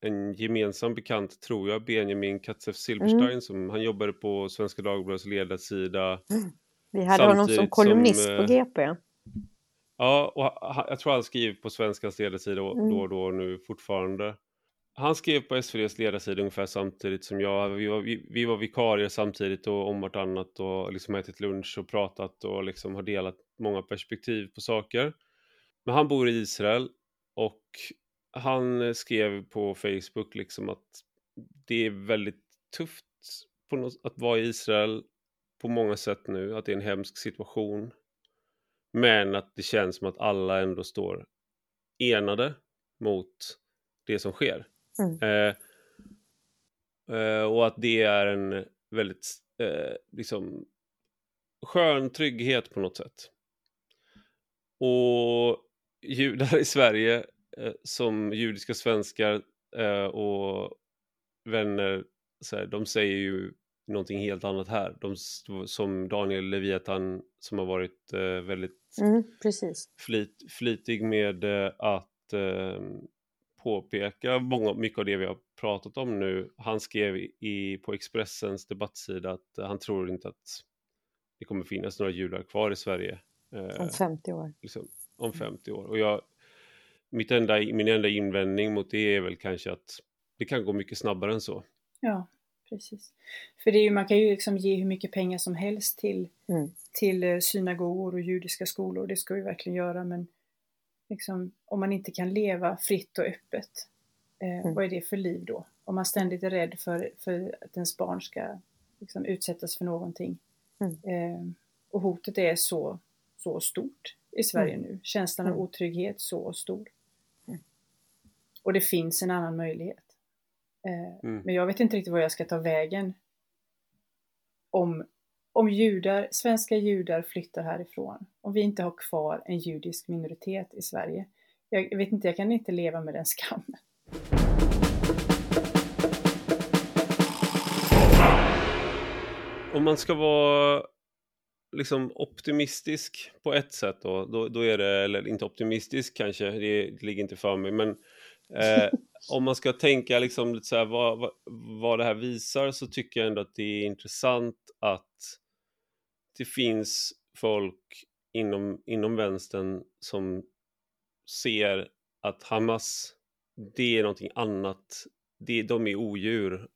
en gemensam bekant, tror jag, Benjamin Katzeff Silberstein, mm. som han jobbade på Svenska Dagbladets ledarsida. Mm. Vi hade honom som kolumnist som, på GP. Eh, ja, och jag tror han skriver på Svenskans ledarsida mm. då och då nu fortfarande. Han skrev på SVDs ledarsida ungefär samtidigt som jag. Vi var, vi, vi var vikarier samtidigt och om vartannat och liksom ätit lunch och pratat och liksom har delat många perspektiv på saker. Men han bor i Israel och han skrev på Facebook liksom att det är väldigt tufft på något, att vara i Israel på många sätt nu, att det är en hemsk situation. Men att det känns som att alla ändå står enade mot det som sker. Mm. Eh, eh, och att det är en väldigt eh, liksom skön trygghet på något sätt. Och judar i Sverige som judiska svenskar och vänner, så här, de säger ju någonting helt annat här. De, som Daniel Leviathan som har varit väldigt mm, flit, flitig med att ehm, påpeka många, mycket av det vi har pratat om nu. Han skrev i, på Expressens debattsida att han tror inte att det kommer finnas några judar kvar i Sverige. Eh, om 50 år. Liksom, om 50 år. Och jag, mitt enda, min enda invändning mot det är väl kanske att det kan gå mycket snabbare än så. Ja, precis. För det är ju, man kan ju liksom ge hur mycket pengar som helst till, mm. till eh, synagogor och judiska skolor. Det ska vi verkligen göra. Men liksom, om man inte kan leva fritt och öppet, eh, mm. vad är det för liv då? Om man ständigt är rädd för, för att ens barn ska liksom, utsättas för någonting. Mm. Eh, och hotet är så, så stort i Sverige mm. nu. Känslan av mm. otrygghet så stor. Mm. Och det finns en annan möjlighet. Eh, men jag vet inte riktigt var jag ska ta vägen om om judar, svenska judar flyttar härifrån, om vi inte har kvar en judisk minoritet i Sverige. Jag vet inte, jag kan inte leva med den skammen. Om man ska vara liksom optimistisk på ett sätt då, då, då, är det, eller inte optimistisk kanske, det, ligger inte för mig, men eh, *laughs* om man ska tänka liksom lite så här, vad, vad, vad det här visar så tycker jag ändå att det är intressant att det finns folk inom, inom vänstern som ser att Hamas, det är någonting annat. Det, de är odjur.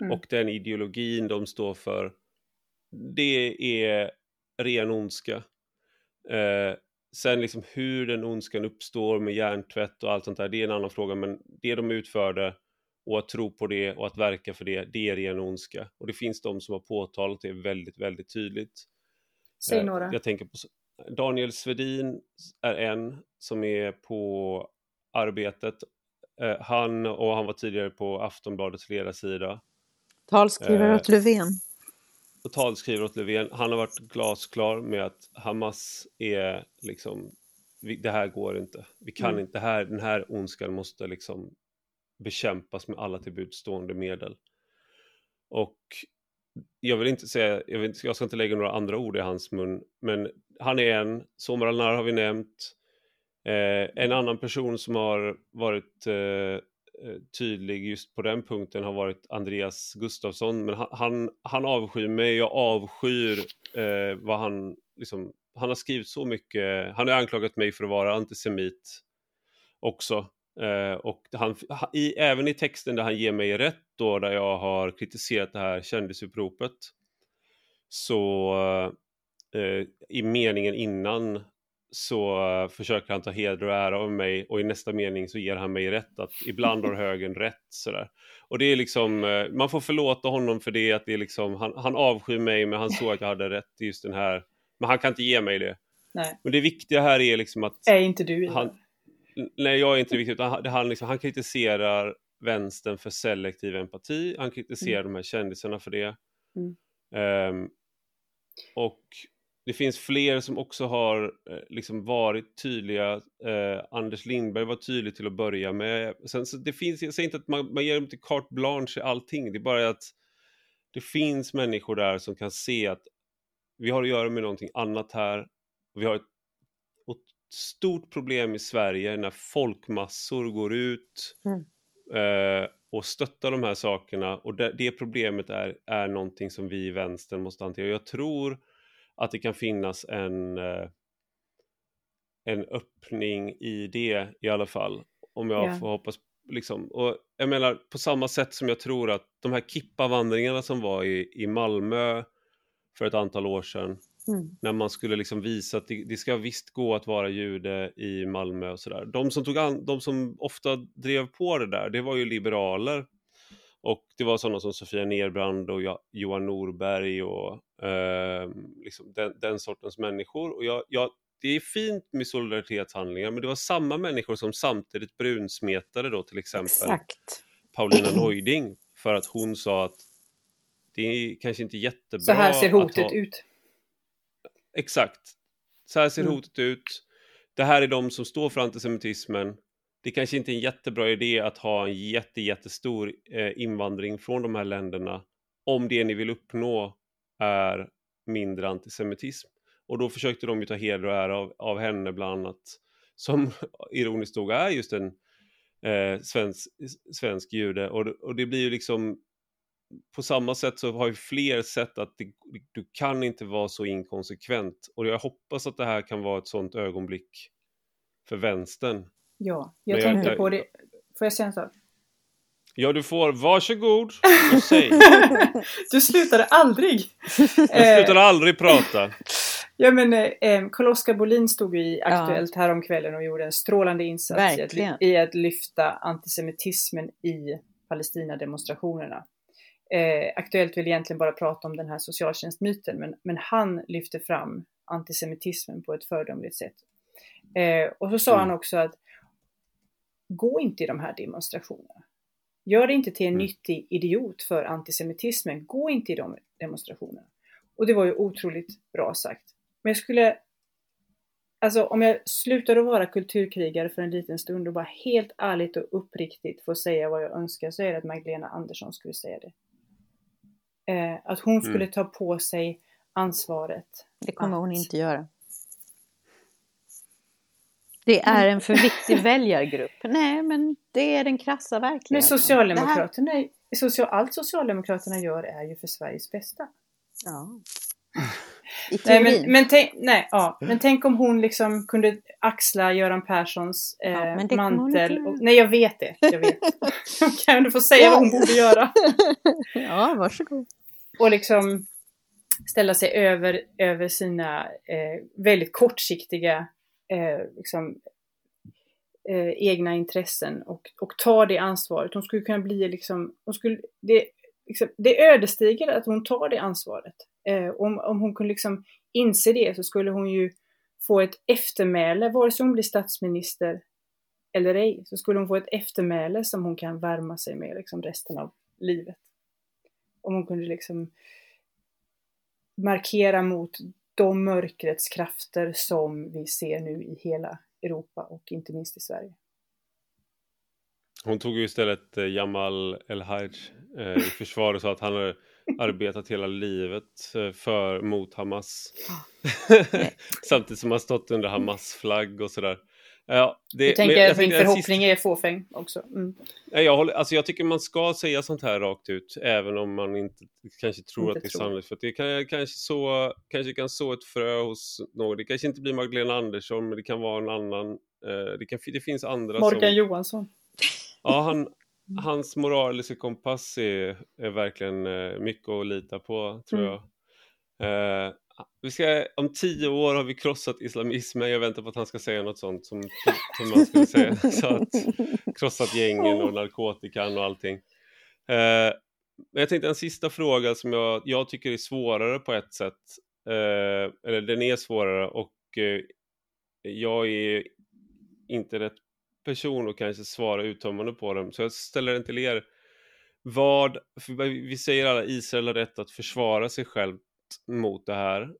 Mm. Och den ideologin de står för, det är ren ondska. Eh, sen liksom hur den ondskan uppstår med hjärntvätt och allt sånt där, det är en annan fråga. Men det de utförde och att tro på det och att verka för det, det är ren ondska. Och det finns de som har påtalat det väldigt, väldigt tydligt. Säg eh, några. Jag tänker på Daniel Svedin är en som är på Arbetet. Eh, han och han var tidigare på Aftonbladets ledarsida. Talskrivare åt Löfven. Och talskrivare åt Löfven. Han har varit glasklar med att Hamas är liksom, det här går inte. Vi kan mm. inte, här, den här ondskan måste liksom bekämpas med alla tillbudstående medel. Och jag vill inte säga, jag, vill, jag ska inte lägga några andra ord i hans mun, men han är en, Somar Alnar har vi nämnt. Eh, en annan person som har varit eh, eh, tydlig just på den punkten har varit Andreas Gustafsson. Men han, han, han avskyr mig, jag avskyr eh, vad han liksom, han har skrivit så mycket, han har anklagat mig för att vara antisemit också. Eh, och han, i, även i texten där han ger mig rätt då, där jag har kritiserat det här kändisuppropet, så eh, i meningen innan så uh, försöker han ta heder och ära av mig och i nästa mening så ger han mig rätt att ibland har *laughs* högern rätt sådär. Och det är liksom, uh, man får förlåta honom för det att det är liksom, han, han avskyr mig men han såg att jag hade rätt i just den här, men han kan inte ge mig det. Nej. Men det viktiga här är liksom att... Är inte du i han, Nej, jag är inte viktig, utan han, liksom, han kritiserar vänstern för selektiv empati, han kritiserar mm. de här kändisarna för det. Mm. Um, och det finns fler som också har eh, liksom varit tydliga. Eh, Anders Lindberg var tydlig till att börja med. Sen, så det finns, jag säger inte att man, man ger dem till carte blanche i allting, det är bara att det finns människor där som kan se att vi har att göra med någonting annat här. Vi har ett stort problem i Sverige när folkmassor går ut mm. eh, och stöttar de här sakerna och det, det problemet är, är någonting som vi i vänstern måste hantera. Jag tror att det kan finnas en, eh, en öppning i det i alla fall. Om jag yeah. får hoppas. Liksom. Och jag menar på samma sätt som jag tror att de här kippavandringarna som var i, i Malmö för ett antal år sedan. Mm. När man skulle liksom visa att det, det, ska visst gå att vara jude i Malmö och sådär. De som, tog an, de som ofta drev på det där, det var ju liberaler och det var sådana som Sofia Nerbrand och Johan Norberg och eh, liksom den, den, sortens människor. Och jag, jag, det är fint med solidaritetshandlingar men det var samma människor som samtidigt brunsmetade då till exempel Exakt. Paulina Neuding för att hon sa att det är kanske inte jättebra. Så här ser hotet ha... ut. Exakt. Så här ser mm. hotet ut. Det här är de som står för antisemitismen det kanske inte är en jättebra idé att ha en jätte, jättestor eh, invandring från de här länderna om det ni vill uppnå är mindre antisemitism. Och då försökte de ju ta heder och ära av, av henne bland annat, som *laughs* ironiskt nog är just en eh, svensk, svensk jude. Och, och det blir ju liksom på samma sätt så har ju fler sett att det, du kan inte vara så inkonsekvent. Och jag hoppas att det här kan vara ett sånt ögonblick för vänstern. Ja, jag, jag tänkte jag, på det. Får jag säga en sak? Ja, du får. Varsågod och *laughs* säg. du slutade aldrig. jag slutade aldrig prata. *laughs* Ja men eh, Carl-Oskar Bolin stod i Aktuellt ja. häromkvällen och gjorde en strålande insats i att, i att, lyfta antisemitismen i Palestinademonstrationerna. Eh, Aktuellt vill egentligen bara prata om den här socialtjänstmyten men, men han lyfte fram antisemitismen på ett föredömligt sätt. Eh, och så sa mm. han också att gå inte i de här demonstrationerna. Gör det inte till en mm. nyttig idiot för antisemitismen. Gå inte i de demonstrationerna. Och det var ju otroligt bra sagt. Men jag skulle, alltså om jag slutar att vara kulturkrigare för en liten stund och bara helt ärligt och uppriktigt får säga vad jag önskar så är det att Magdalena Andersson skulle säga det. Eh, att hon skulle mm. ta på sig ansvaret. Det kommer att... hon inte göra. Det är en för viktig *laughs* väljargrupp. Nej, men det är den krassa verkligheten. Men Socialdemokraterna, här... social, allt Socialdemokraterna gör är ju för Sveriges bästa. Ja. *laughs* I nej, men, men, tänk, nej, ja. men tänk om hon liksom kunde axla Göran Perssons eh, ja, mantel. Och, nej, jag vet det. Jag vet. *laughs* *laughs* kan du få säga vad hon borde göra? *laughs* ja, varsågod. Och liksom ställa sig över, över sina eh, väldigt kortsiktiga eh, liksom, eh, egna intressen och, och tar det ansvaret. Hon skulle kunna bli liksom, hon skulle, det, liksom, det är ödesdigert att hon tar det ansvaret. Eh, om, om hon kunde liksom inse det så skulle hon ju få ett eftermäle, vare sig hon blir statsminister eller ej, så skulle hon få ett eftermäle som hon kan värma sig med liksom resten av livet. Om hon kunde liksom markera mot de mörkrets krafter som vi ser nu i hela Europa och inte minst i Sverige. Hon tog ju istället eh, Jamal El-Haj eh, i försvar och sa att han har arbetat hela livet eh, för, mot Hamas. *laughs* Samtidigt som han stått under Hamas flagg och sådär. Ja, det, jag tänker men att min förhoppning är fåfäng också. Mm. Jag, håller, alltså jag tycker man ska säga sånt här rakt ut, även om man inte kanske tror Inte att det är sannolikt. För det kan, kanske, så, kanske kan så ett frö hos någon. Det kanske inte blir Magdalena Andersson, men det kan vara en annan. Eh, det, kan, det finns andra Morgan som... Johansson. Ja, han, hans moraliska kompass är, är verkligen eh, mycket att lita på, tror Mm. jag. Eh, vi ska, om tio år har vi krossat islamismen. Jag väntar på att han ska säga något sånt som, som man skulle säga. *laughs* *laughs* Så att, krossat gängen och narkotikan och allting. Eh, men jag tänkte en sista fråga som jag, jag tycker är svårare på ett sätt. Eh, eller den är svårare och eh, jag är inte rätt person att kanske svara uttömmande på dem. Så jag ställer den till er. Vad, vi säger alla Israel har rätt att försvara sig självt mot det här.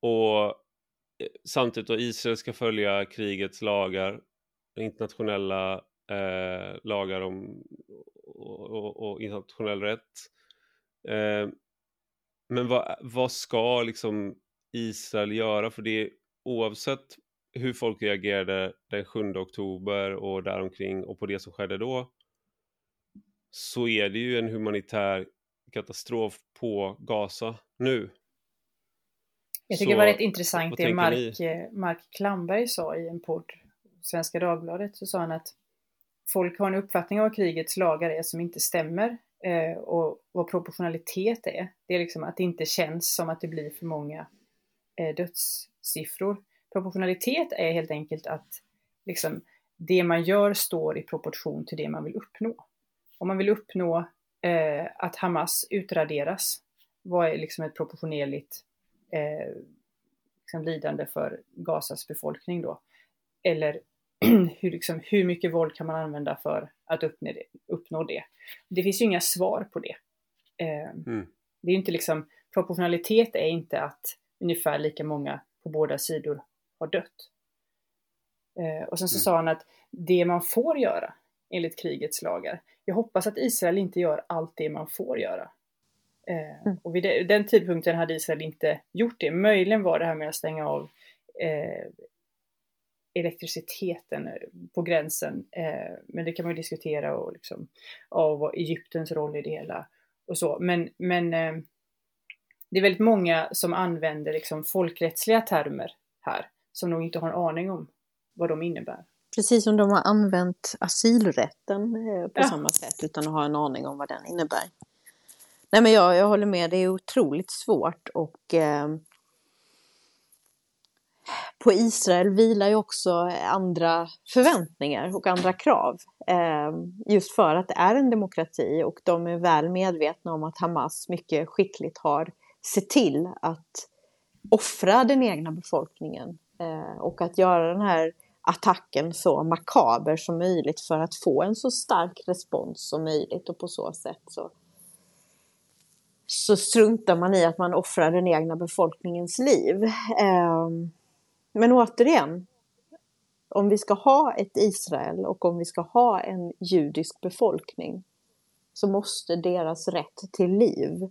Och eh, samtidigt då Israel ska följa krigets lagar, internationella eh, lagar om, och, och, och internationell rätt. Eh, men vad, vad ska liksom Israel göra? För det är oavsett hur folk reagerade den 7 oktober och däromkring och på det som skedde då så är det ju en humanitär katastrof på Gaza nu. Jag tycker Så, det var rätt intressant det Mark, eh, Mark Klamberg sa i en podd, Svenska Dagbladet, så sa han att folk har en uppfattning av vad krigets lagar är som inte stämmer eh, och vad proportionalitet är. Det är liksom att det inte känns som att det blir för många eh, dödssiffror. Proportionalitet är helt enkelt att liksom, det man gör står i proportion till det man vill uppnå. Om man vill uppnå eh, att Hamas utraderas, vad är liksom ett proportionerligt eh, liksom lidande för Gazas befolkning då? Eller *clears throat* hur, liksom, hur mycket våld kan man använda för att uppnå det? Uppnå det? det finns ju inga svar på det. Eh, Mm. Det är inte liksom, proportionalitet är inte att ungefär lika många på båda sidor har dött. Eh, och sen så Mm. sa han att det man får göra enligt krigets lagar, jag hoppas att Israel inte gör allt det man får göra. Eh, Mm. och vid de- den tidpunkten hade Israel inte gjort det. Möjligen var det här med att stänga av eh, elektriciteten eh, på gränsen. Eh, men det kan man ju diskutera och liksom, vad Egyptens roll i det hela och så. Men, men eh, det är väldigt många som använder liksom folkrättsliga termer här, som nog inte har en aning om vad de innebär. Precis som de har använt asylrätten eh, på Ja. samma sätt utan att ha en aning om vad den innebär. Nej men jag, jag håller med, det är otroligt svårt och eh, på Israel vilar ju också andra förväntningar och andra krav. Eh, just för att det är en demokrati och de är väl medvetna om att Hamas mycket skickligt har sett till att offra den egna befolkningen Eh, och att göra den här attacken så makaber som möjligt för att få en så stark respons som möjligt och på så sätt så, så struntar man i att man offrar den egna befolkningens liv. Ehm, men återigen, om vi ska ha ett Israel och om vi ska ha en judisk befolkning så måste deras rätt till liv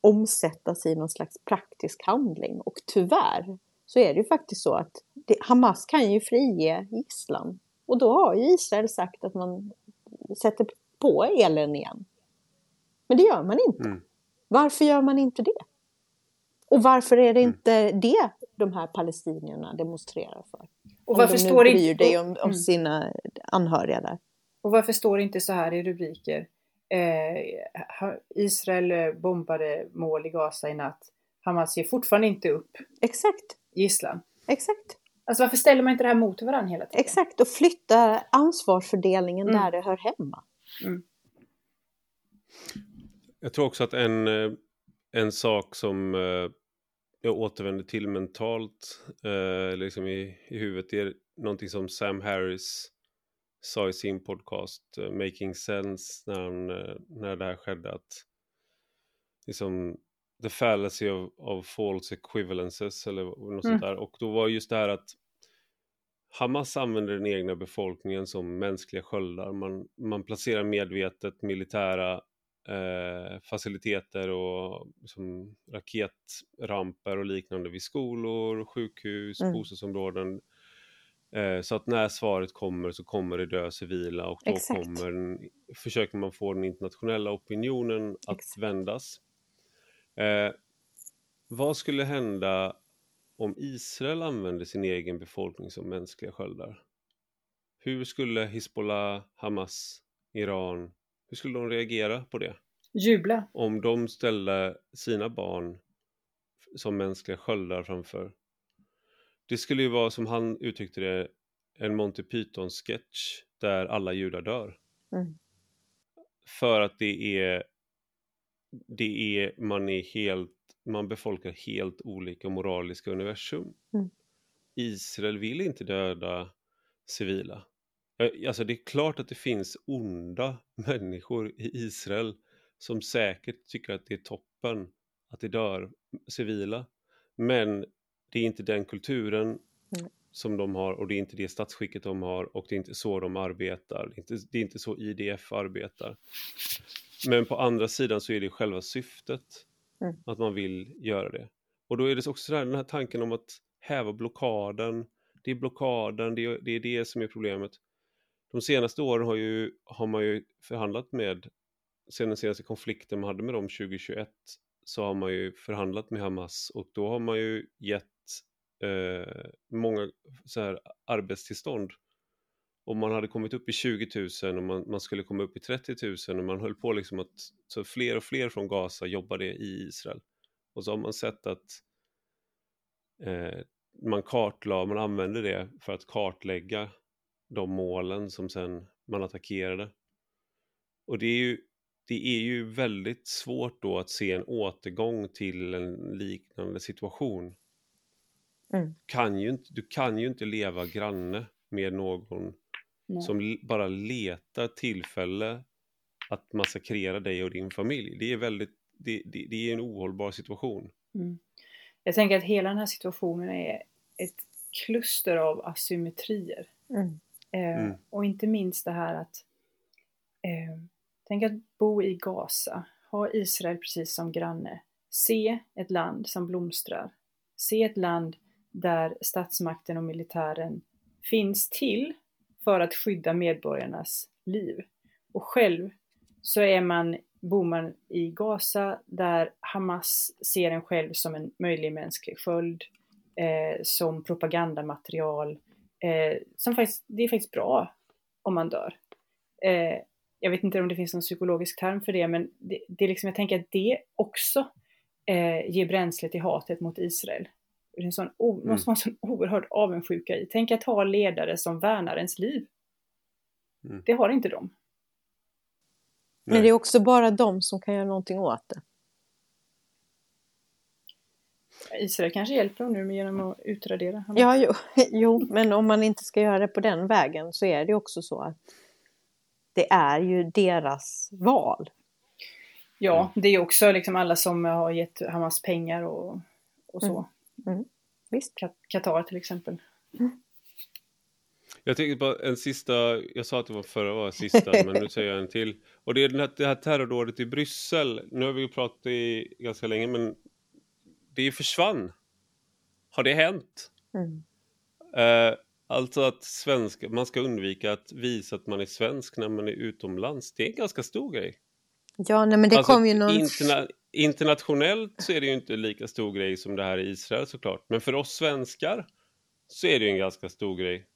omsättas i någon slags praktisk handling. Och tyvärr så är det ju faktiskt så att det, Hamas kan ju frige gisslan. Och då har ju Israel sagt att man sätter på elen igen. Men det gör man inte. Mm. Varför gör man inte det? Och varför är det Mm. inte det de här palestinierna demonstrerar för? Och Om varför, de nu står bryr inte, dig om, om Mm. sina anhöriga där. och varför står det inte så här i rubriker? Eh, Israel eh, bombade mål i Gaza i natt. Hamas ger fortfarande inte upp Exakt, gisslan. exakt, Alltså varför ställer man inte det här mot varandra hela tiden? exakt. Och flytta ansvarsfördelningen Mm. där det hör hemma. Jag tror också att en, eh, en sak som eh, jag återvänder till mentalt, eh, liksom i, i huvudet, det är någonting som Sam Harris sa i sin podcast Making Sense när, han, när det här skedde att liksom the fallacy of, of false equivalences eller något Mm. sånt där och då var just det här att Hamas använder den egna befolkningen som mänskliga sköldar. Man, man placerar medvetet militära eh, faciliteter och liksom, raketramper och liknande vid skolor, sjukhus, Mm. bostadsområden. Eh, så att när svaret kommer så kommer det dö civila och då Exakt. kommer, försöker man få den internationella opinionen att Exakt. vändas. Eh, vad skulle hända om Israel använde sin egen befolkning som mänskliga sköldar? Hur skulle Hizbollah, Hamas, Iran, hur skulle de reagera på det? Jubla. Om de ställde sina barn som mänskliga sköldar framför. Det skulle ju vara som han uttryckte det, en Monty Python-sketch där alla judar dör. Mm. För att det är, det är, man är helt, man befolkar helt olika moraliska universum. Mm. Israel vill inte döda civila. Alltså det är klart att det finns onda människor i Israel som säkert tycker att det är toppen att det dör civila. Men det är inte den kulturen Mm. som de har och det är inte det statsskicket de har och det är inte så de arbetar. Det är inte, det är inte så IDF arbetar. Men på andra sidan så är det själva syftet Mm. att man vill göra det. Och då är det också den här tanken om att häva blockaden. Det är blockaden, det är det, är det som är problemet. De senaste åren har, ju, har man ju förhandlat med, sen den senaste konflikten man hade med dem 2021, så har man ju förhandlat med Hamas och då har man ju gett eh, många så här arbetstillstånd. Och man hade kommit upp i 20 000 och man, man skulle komma upp i 30 000 och man höll på liksom att så fler och fler från Gaza jobbade i Israel. Och så har man sett att eh, man kartlade, man använde det för att kartlägga de målen som sen man attackerade. Och det är ju, det är ju väldigt svårt då att se en återgång till en liknande situation. Mm. Kan ju inte, du kan ju inte leva granne med någon Nej. som bara letar tillfälle att massakrera dig och din familj. Det är väldigt, det, det, det är en ohållbar situation. Mm. Jag tänker att hela den här situationen är ett kluster av asymmetrier. Mm. Eh, Mm. Och inte minst det här att eh, Tänk att bo i Gaza, ha Israel precis som granne, se ett land som blomstrar, se ett land där statsmakten och militären finns till för att skydda medborgarnas liv. Och själv så är man, bor man i Gaza där Hamas ser en själv som en möjlig mänsklig sköld, eh, som propagandamaterial, eh, som faktiskt, det är faktiskt bra om man dör. Eh, jag vet inte om det finns någon psykologisk term för det, men det, det är liksom, jag tänker att det också eh, ger bränsle till hatet mot Israel. Det är en sån, Mm. måste vara en sån oerhörd avundsjuka i. Tänk att ha ledare som värnar ens liv. Mm. Det har inte de. Men det är också bara de som kan göra någonting åt det. Israel kanske hjälper dem nu med genom att utradera. Ja, jo, *laughs* jo, men om man inte ska göra det på den vägen så är det också så att det är ju deras val. Ja, det är också liksom alla som har gett Hamas pengar och, och så. Mm. Mm. Visst. Qatar till exempel. Jag tänkte på en sista, jag sa att det var förra var sista, men nu säger jag en till. Och det är den här, det här terrordådet i Bryssel. Nu har vi ju pratat i ganska länge, men det försvann. Har det hänt? Mm. Eh, alltså att svenska, man ska undvika att visa att man är svensk när man är utomlands. Det är en ganska stor grej. Ja, nej, men det Alltså, kom ju någon... interna internationellt så är det ju inte lika stor grej som det här i Israel såklart. Men för oss svenskar så är det ju en ganska stor grej.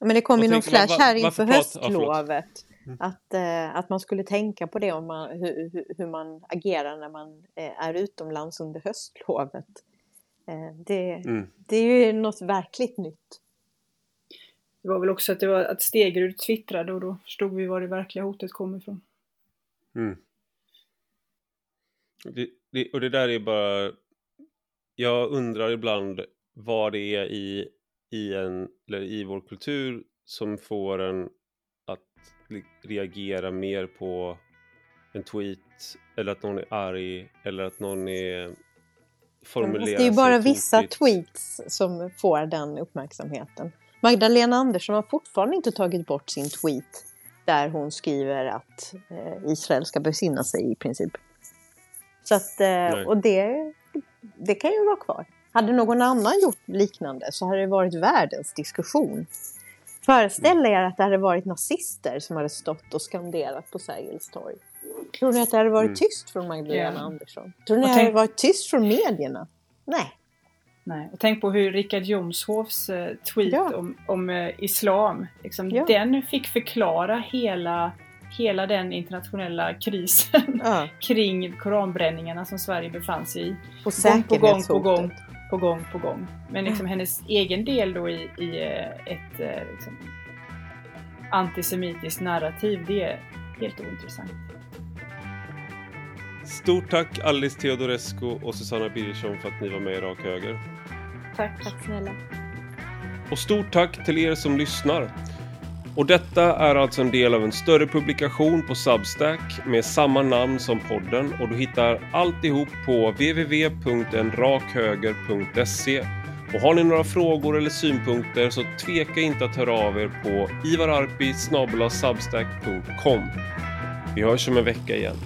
Men det kom ju någon flash här inför höstlovet. Mm. att, eh, att man skulle tänka på det om man, hur, hur, hur man agerar när man eh, är utomlands under höstlovet. Eh, det, Mm. det är ju något verkligt nytt. Det var väl också att det var att Stegerud twittrade och då förstod vi var det verkliga hotet kom ifrån. Mm. Det, det, och det där är bara... Jag undrar ibland vad det är i, i, en, eller i vår kultur som får en att reagera mer på en tweet eller att någon är arg eller att någon är formulerar det är ju bara vissa tokigt. tweets som får den uppmärksamheten. Magdalena Andersson har fortfarande inte tagit bort sin tweet där hon skriver att eh, Israel ska besinna sig i princip. Så att, eh, Nej. och det, det kan ju vara kvar. Hade någon annan gjort liknande så hade det varit världens diskussion. Föreställ er att det hade varit nazister som hade stått och skanderat på Sergels torg. Tror ni att det hade varit Mm. tyst från Magdalena Ja. Andersson? Tror ni att det hade varit tyst från medierna? Nej. Nej. Och tänk på hur Richard Jomshofs eh, tweet Ja. om, om eh, islam, liksom, Ja. den fick förklara hela, hela den internationella krisen Ja. *laughs* kring koranbränningarna som Sverige befann sig i. Och Gång på gång på gång på gång på gång. Men liksom hennes egen del då i, i eh, ett eh, liksom, antisemitiskt narrativ, det är helt ointressant. Stort tack Alice Teodorescu och Susanna Birgersson för att ni var med i Rak Höger. Tack. Tack snälla. Och stort tack till er som lyssnar. Och detta är alltså en del av en större publikation på Substack med samma namn som podden och du hittar alltihop på www.enrakhöger.se. Och har ni några frågor eller synpunkter så tveka inte att höra av er på ivararpi.substack.com Vi hörs om en vecka igen.